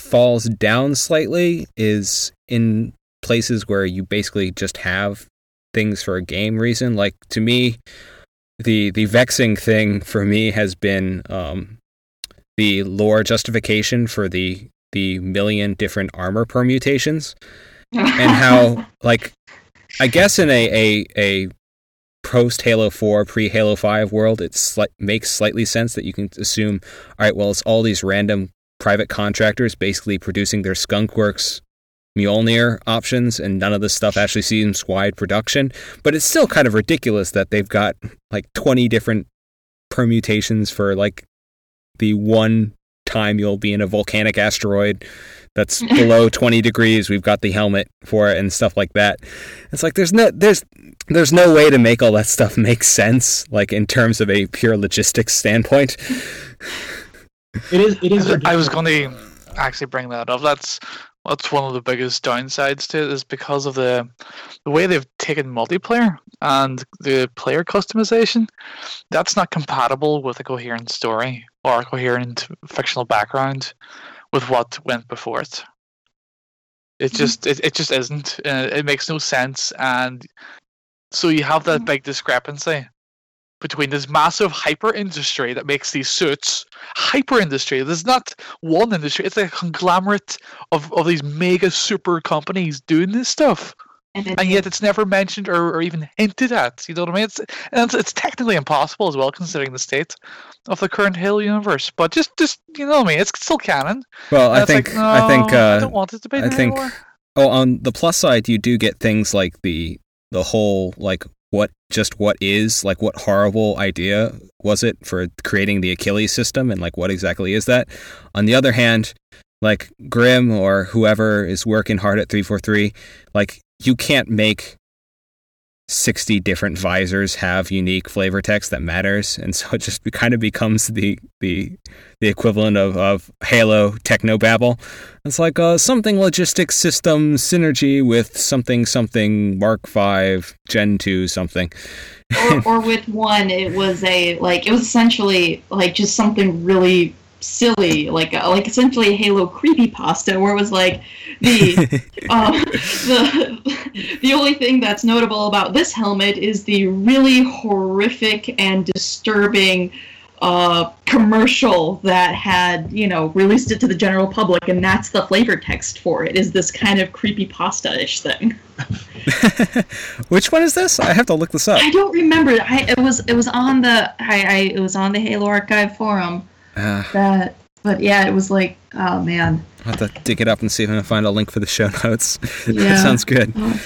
falls down slightly is in places where you basically just have things for a game reason. Like to me, the the vexing thing for me has been um, the lore justification for the the million different armor permutations and how like I guess in a a, a post Halo 4, pre Halo 5 world, it sli- makes slightly sense that you can assume, all right, well, it's all these random private contractors basically producing their Skunkworks Mjolnir options, and none of this stuff actually seems wide production. But it's still kind of ridiculous that they've got like 20 different permutations for like the one time you'll be in a volcanic asteroid that's below 20 degrees we've got the helmet for it and stuff like that it's like there's no there's there's no way to make all that stuff make sense like in terms of a pure logistics standpoint It is. It is. I was going to actually bring that up. That's that's one of the biggest downsides to it is because of the the way they've taken multiplayer and the player customization. That's not compatible with a coherent story or a coherent fictional background with what went before it. It just it, it just isn't. Uh, it makes no sense, and so you have that big discrepancy between this massive hyper industry that makes these suits hyper industry there's not one industry it's a conglomerate of, of these mega super companies doing this stuff. And, and yet it's never mentioned or, or even hinted at you know what i mean? It's and it's, it's technically impossible as well considering the state of the current halo universe but just just you know what i mean? It's still canon. Well And i think like, no, i think i uh don't want it to be I there think- Oh, on the plus side, you do get things like the the whole like what just what is like what horrible idea was it for creating the Achilles system and like what exactly is that? On the other hand, like Grim or whoever is working hard at 343, like you can't make 60 different visors have unique flavor text that matters and so it just kind of becomes the the the equivalent of, of halo technobabble it's like uh, something logistics system synergy with something something mark 5 gen 2 something. Or, or with one, it was a like it was essentially like just something really silly, like uh, like essentially a Halo creepy pasta, where it was like the um, the the only thing that's notable about this helmet is the really horrific and disturbing uh, commercial that had you know released it to the general public, and that's the flavor text for it. Is this kind of creepy pasta ish thing? which one is this i have to look this up I don't remember. I it was it was on the I, I it was on the Halo Archive forum uh, that but yeah, it was like oh man. i'll have to dig it up and see if i can find a link for the show notes. Yeah. that sounds good. Oh.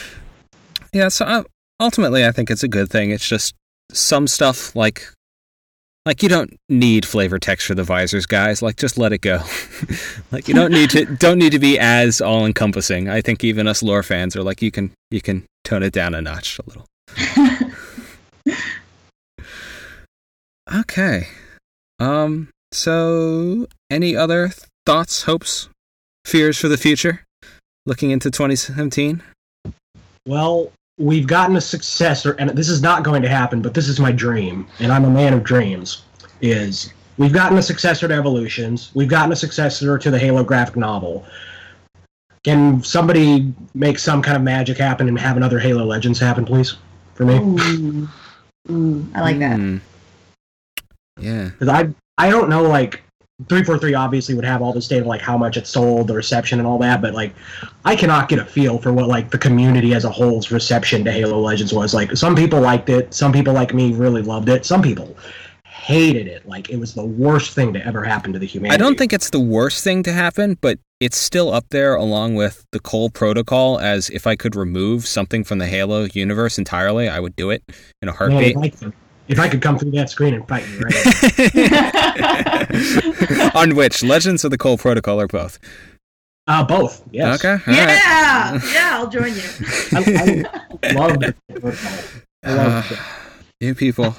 yeah so uh, ultimately i think it's a good thing. It's just some stuff like like you don't need flavor text for the visors guys. Like just let it go. Like you don't need to don't need to be as all encompassing i think even us lore fans are like you can you can tone it down a notch a little. Okay. Um so any other thoughts hopes fears for the future looking into 2017 Well, we've gotten a successor, and this is not going to happen, but this is my dream, and I'm a man of dreams. Is we've gotten a successor to Evolutions, we've gotten a successor to the Halo graphic novel. Can somebody make some kind of magic happen and have another Halo Legends happen, please, for me? Ooh. Ooh, I like that. Hmm. yeah Because I I don't know like. 343 obviously would have all this data like how much it sold the reception and all that but like i cannot get a feel for what like the community as a whole's reception to halo legends was like some people liked it some people like me really loved it some people hated it like it was the worst thing to ever happen to the humanity I don't think it's the worst thing to happen, but it's still up there along with the Cole Protocol as if I could remove something from the Halo universe entirely, I would do it in a heartbeat. if, I could, if I could come through that screen and fight you right On which Legends of the Cole Protocol are both. uh both yes Okay. all right. Yeah, yeah, I'll join you. I, I love the protocol I love it. you people.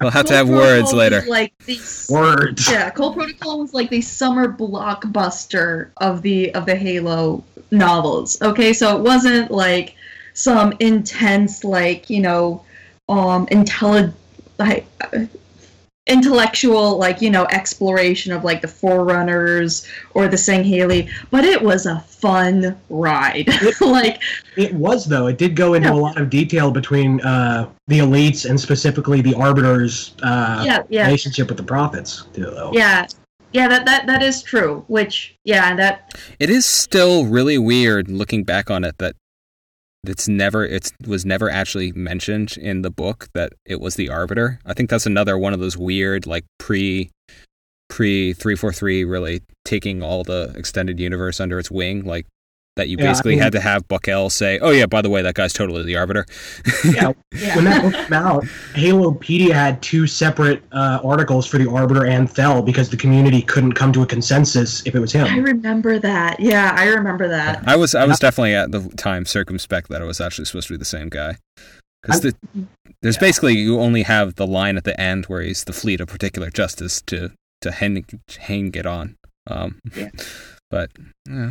We'll have to have Protocol words later. Like the Words. yeah, Cole Protocol was like the summer blockbuster of the of the Halo novels. Okay, so it wasn't like some intense, like you know, um, intelli- like uh, intellectual, like you know, exploration of like the Forerunners or the Sangheili, but it was a fun ride. like It was though. It did go into Yeah. a lot of detail between uh, the elites and specifically the arbiters' uh, yeah, yeah, relationship with the prophets. Too, though. yeah. Yeah, that, that that is true. Which, yeah, that It is still really weird looking back on it that it's never it was never actually mentioned in the book that it was the arbiter. I think that's another one of those weird like pre pre 343 really taking all the extended universe under its wing like that you Yeah, I basically mean- had to have Buckell say, "Oh yeah, by the way, that guy's totally the arbiter." Yeah, yeah. when that book came out, Halopedia had two separate uh, articles for the Arbiter and Thel because the community couldn't come to a consensus if it was him. I remember that. Yeah, I remember that. I was I was definitely at the time circumspect that it was actually supposed to be the same guy. Because the, there's basically you only have the line at the end where he's the fleet of particular justice to to hang, hang it on. Um, Yeah. But yeah.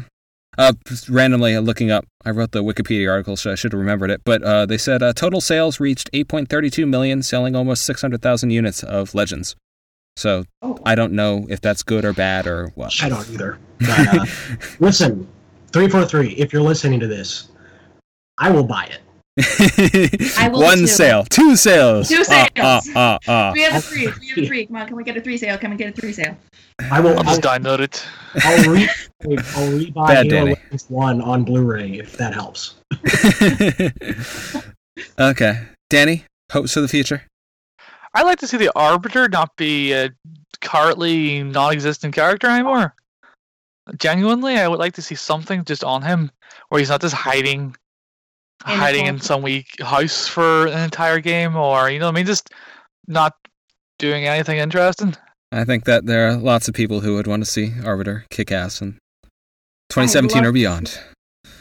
Uh, randomly looking up, I wrote the Wikipedia article, so I should have remembered it. But uh, they said uh, total sales reached 8.32 million, selling almost 600,000 units of Legends. So Oh. I don't know if that's good or bad or what. I don't either. But, uh, listen, three four three. If you're listening to this, I will buy it. I will One too. sale, two sales. Two Ah, sales. ah, ah. We have a three. We have a three. Come on, can we get a three sale? Can we get a three sale? I will. I'll just I'll, download it. I'll re. I'll rebuy Bad Halo One on Blu-ray if that helps. okay, Danny, hopes for the future. I'd like to see the Arbiter not be a currently non-existent character anymore. Genuinely, I would like to see something just on him where he's not just hiding, In the hiding in some weak house for an entire game, or you know, I mean, just not doing anything interesting. I think that there are lots of people who would want to see Arbiter kick ass in 2017 or beyond.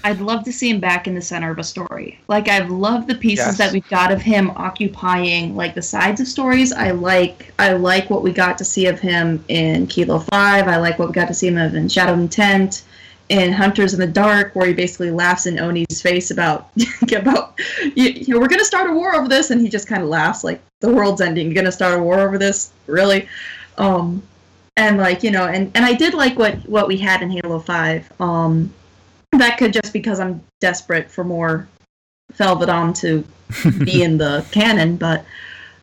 I'd love to see him back in the center of a story. Like I've loved the pieces Yes. that we've got of him occupying like the sides of stories. I like I like what we got to see of him in Kilo Five. I like what we got to see him of in Shadow Intent, in Hunters in the Dark, where he basically laughs in Oni's face about about you, you know we're gonna start a war over this, and he just kind of laughs like the world's ending. You're gonna start a war over this, really? Um, and like you know, and and I did like what what we had in Halo Five. Um, that could just because I'm desperate for more Thel 'Vadam to be in the canon, but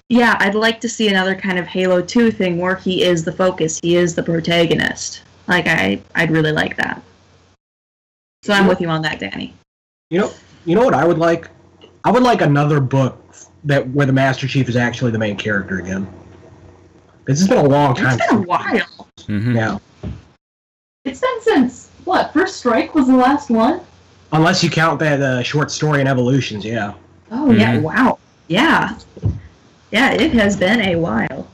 yeah, I'd like to see another kind of Halo 2 thing where he is the focus, he is the protagonist. Like I I'd really like that. So I'm with you on that, Danny. You know, you know what I would like? I would like another book that where the Master Chief is actually the main character again. This has been a long time. It's been a while. hmm Yeah, It's been since what, First Strike was the last one? unless you count that uh, short story in Evolutions. Yeah. Oh yeah, Mhm. wow. Yeah. Yeah, it has been a while.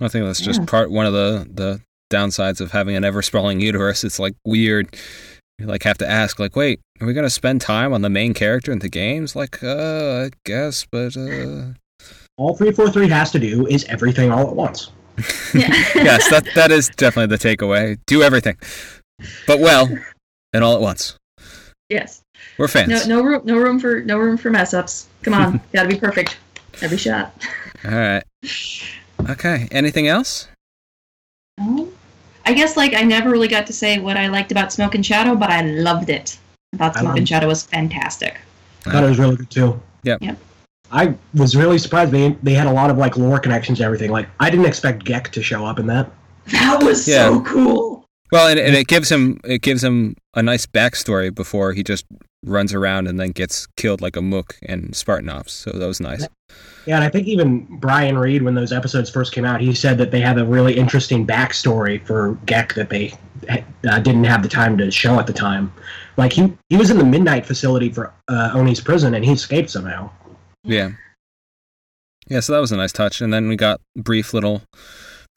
I think that's just Yeah. part one of the the downsides of having an ever sprawling universe. It's like weird. You like have to ask, like, wait, are we gonna spend time on the main character in the games? Like, uh, I guess, but uh, All three four three has to do is everything all at once. Yeah. yes, that that is definitely the takeaway. Do everything, but well, and all at once. yes. We're fans. No, no room, no room for, no room for mess ups. Come on, gotta be perfect every shot. All right. Okay. Anything else? Um, I guess like I never really got to say what I liked about Smoke and Shadow, but I loved it. I thought Smoke loved and Shadow was fantastic. I thought it was really good too. Yeah. Yep. I was really surprised they they had a lot of like lore connections and everything. Like I didn't expect Gek to show up in that. That was Yeah. so cool. Well, and, and it gives him it gives him a nice backstory before he just runs around and then gets killed like a mook in Spartan Ops. So that was nice. Yeah, and I think even Brian Reed, when those episodes first came out, he said that they have a really interesting backstory for Gek that they uh, didn't have the time to show at the time. Like he he was in the midnight facility for uh, Oni's prison, and he escaped somehow. Yeah. Yeah, so that was a nice touch. And then we got brief little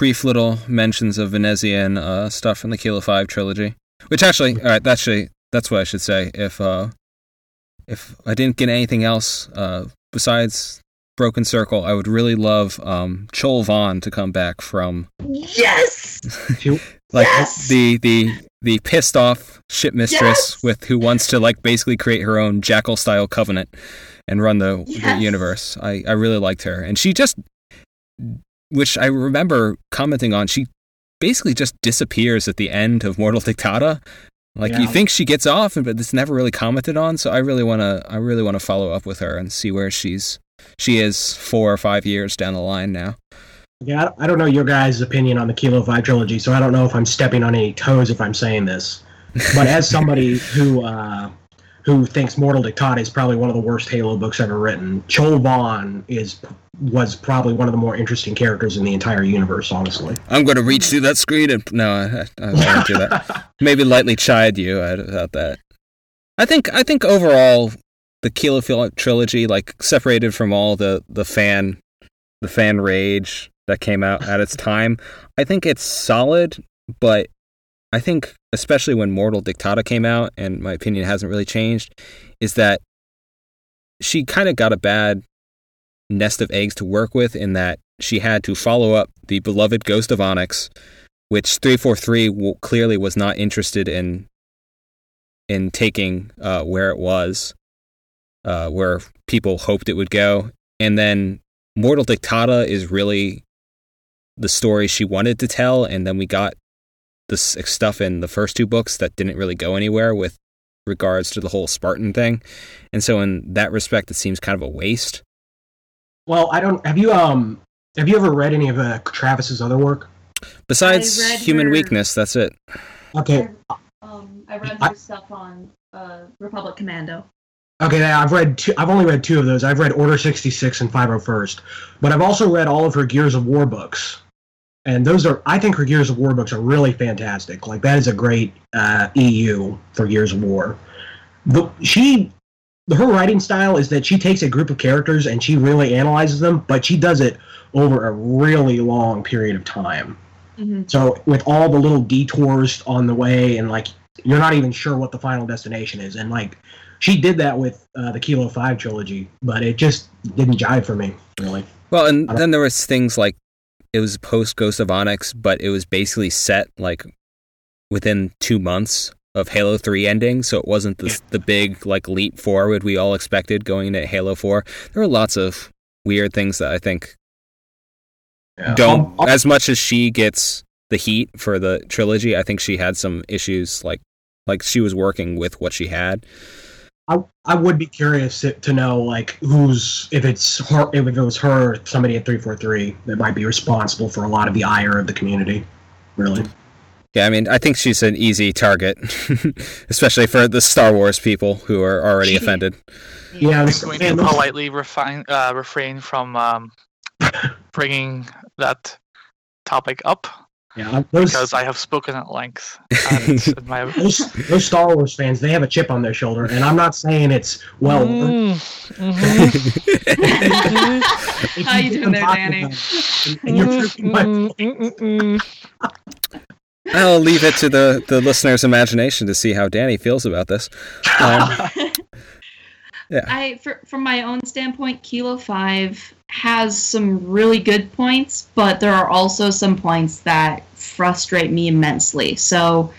brief little mentions of Venezian uh, stuff from the Kilo 5 trilogy. Which actually, all right, that's actually that's what I should say. If uh if I didn't get anything else uh besides Broken Circle, I would really love um, Chol Von to come back from Yes. like Yes! the the the pissed off ship mistress Yes! with who wants to like basically create her own jackal style covenant and run the, the universe. I, I really liked her. And she just which I remember commenting on, she basically just disappears at the end of Mortal Dictata. Like you think she gets off, but it's never really commented on. So I really wanna I really wanna follow up with her and see where she's she is four or five years down the line now. Yeah, I- I don't know your guys' opinion on the Kilo 5 trilogy, so I don't know if I'm stepping on any toes if I'm saying this. But as somebody who uh, who thinks Mortal Dictata is probably one of the worst Halo books ever written, Chol Von is was probably one of the more interesting characters in the entire universe, honestly. I'm going to reach through that screen and no, I, I won't do that. Maybe lightly chide you about that. I think I think overall the Kilo Phil- trilogy, like separated from all the the fan the fan rage that came out at its time, I think it's solid. But I think especially when Mortal Dictata came out, and my opinion hasn't really changed, is that she kind of got a bad nest of eggs to work with in that she had to follow up the beloved Ghost of Onyx, which 343 w- clearly was not interested in in taking uh, where it was, uh, where people hoped it would go, and then Mortal Dictata is really the story she wanted to tell, and then we got this stuff in the first two books that didn't really go anywhere with regards to the whole Spartan thing, and so in that respect, it seems kind of a waste. Well, I don't. Have you um have you ever read any of uh, Traviss's other work? Besides Human her- Weakness, that's it. Okay, Um, I read I- her stuff on uh, Republic Commando. Okay, yeah, I've read two, I've only read two of those. I've read Order 66 and 501st, but I've also read all of her Gears of War books. And those are I think her Gears of War books are really fantastic. Like that is a great uh, EU for Gears of War. The, she her writing style is that she takes a group of characters and she really analyzes them, but she does it over a really long period of time. Mm-hmm. So with all the little detours on the way, and like you're not even sure what the final destination is, and like she did that with uh, the Kilo Five trilogy, but it just didn't jive for me really. Well, and then there was things like it was post Ghost of Onyx, but it was basically set like within two months of Halo Three ending, so it wasn't the the big like leap forward we all expected going into Halo Four. There were lots of weird things that I think don't I'll- I'll- as much as she gets the heat for the trilogy. I think she had some issues like like she was working with what she had. I, I would be curious to, to know like who's if it's her if it was her somebody at three four three that might be responsible for a lot of the ire of the community. Really, Yeah, I mean, I think she's an easy target, especially for the Star Wars people who are already offended. yeah. I'm going to politely refine, uh, refrain from um, bringing that topic up yeah, those, because I have spoken at length. And my, those those Star Wars fans they have a chip on their shoulder, and I'm not saying it's well. Mm, mhm. How you doing there, Danny? and- and you're proving my mm, mm, mm. I'll leave it to the, the listener's imagination to see how Danny feels about this. Um, Yeah. I, for, from my own standpoint, Kilo Five has some really good points, but there are also some points that frustrate me immensely. So,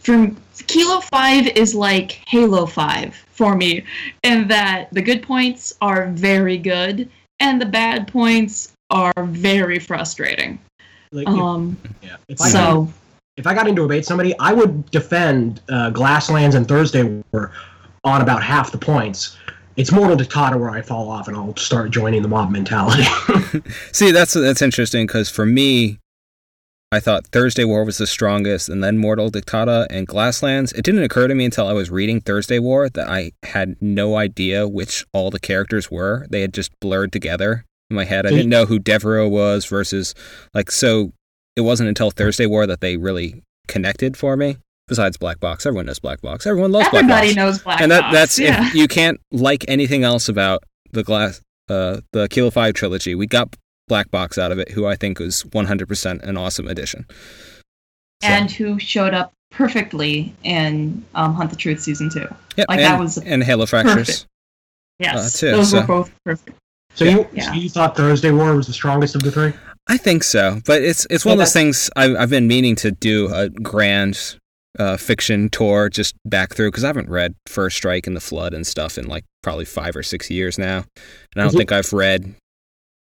from Kilo Five is like Halo Five for me, in that the good points are very good, and the bad points are very frustrating. like, Um, yeah. If I got so if I got into a debate somebody, I would defend uh, Glasslands and Thursday War on about half the points. It's Mortal Dictata where I fall off and I'll start joining the mob mentality. see, that's that's interesting because for me, I thought Thursday War was the strongest, and then Mortal Dictata and Glasslands. It didn't occur to me until I was reading Thursday War that I had no idea which all the characters were. They had just blurred together in my head. I didn't know who Devereaux was versus like so. It wasn't until Thursday War that they really connected for me. Besides Black Box, everyone knows Black Box. Everyone loves Black Box. everybody knows Black Box. and that Box, that's yeah. if you can't like anything else about the glass uh the Kilo 5 trilogy. We got Black Box out of it, who I think was 100% an awesome addition. So, and who showed up perfectly in um, Hunt the Truth season two. yeah, like, and, that was and Halo Fractures. perfect. Yes, Uh, too, those so- were both perfect. So Yeah. you Yeah. so you thought Thursday War was the strongest of the three? I think so, but it's it's one of those things I, I've been meaning to do a grand uh, fiction tour just back through because I haven't read First Strike and the Flood and stuff in like probably five or six years now, and I don't Is it- think I've read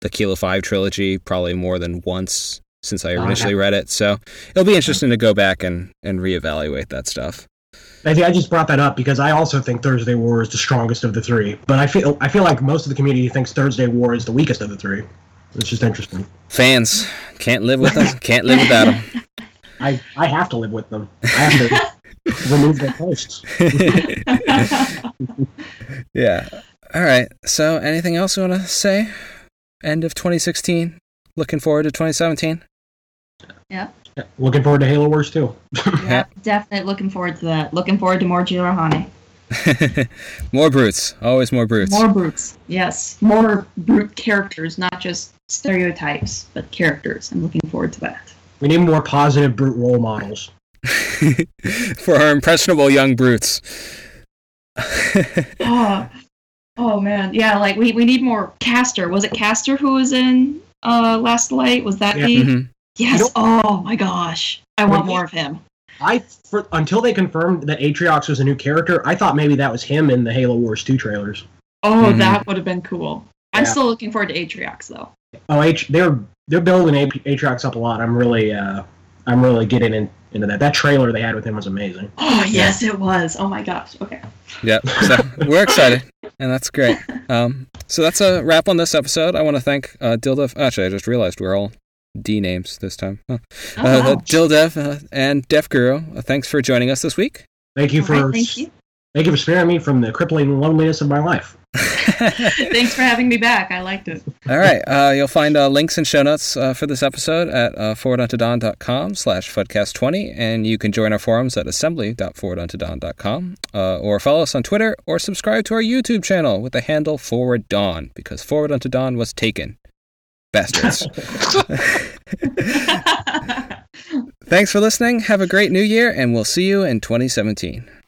the Kilo Five trilogy probably more than once since I I initially read it. So it'll be interesting to go back and and reevaluate that stuff. I think I just brought that up because I also think Thursday War is the strongest of the three. But I feel I feel like most of the community thinks Thursday War is the weakest of the three. It's just interesting. Fans can't live with them, can't live without them. I, I have to live with them. I have to remove their posts. yeah. All right. So, anything else you want to say? End of 2016. Looking forward to 2017. Yeah, yeah. Looking forward to Halo Wars too. yeah, definitely looking forward to that. Looking forward to more Jiralhanae. more brutes. Always more brutes. More brutes. Yes. More brute characters, not just stereotypes, but characters. I'm looking forward to that. We need more positive brute role models. For our impressionable young brutes. oh, oh man. Yeah, like we, we need more Caster. Was it Caster who was in uh Last Light? Was that Yeah. the Mhm. Yes. You Oh my gosh. I want When more of him. I for, until they confirmed that Atriox was a new character, I thought maybe that was him in the Halo Wars 2 trailers. Oh, Mhm. that would have been cool. I'm Yeah. still looking forward to Atriox though. Oh, H, they're they're building A- Atriox up a lot. I'm really uh I'm really getting in, into that. That trailer they had with him was amazing. Oh yes, it was. Oh my gosh. Okay. Yeah. So we're excited, and that's great. Um, so that's a wrap on this episode. I want to thank uh, Dildev. Actually, I just realized we're all D names this time. Huh. Oh, Uh. Dildev uh, and Def Guru, uh, thanks for joining us this week. Thank you for right, thank you. Thank you for sparing me from the crippling loneliness of my life. Thanks for having me back. I liked it. All right. Uh, you'll find uh, links and show notes uh, for this episode at uh, forwarduntodon.com slash fudcast20, and you can join our forums at assembly.forwarduntodon.com, uh, or follow us on Twitter, or subscribe to our YouTube channel with the handle Forward Dawn, because Forward Unto Dawn was taken. Bastards. Thanks for listening. Have a great new year, and we'll see you in 2017.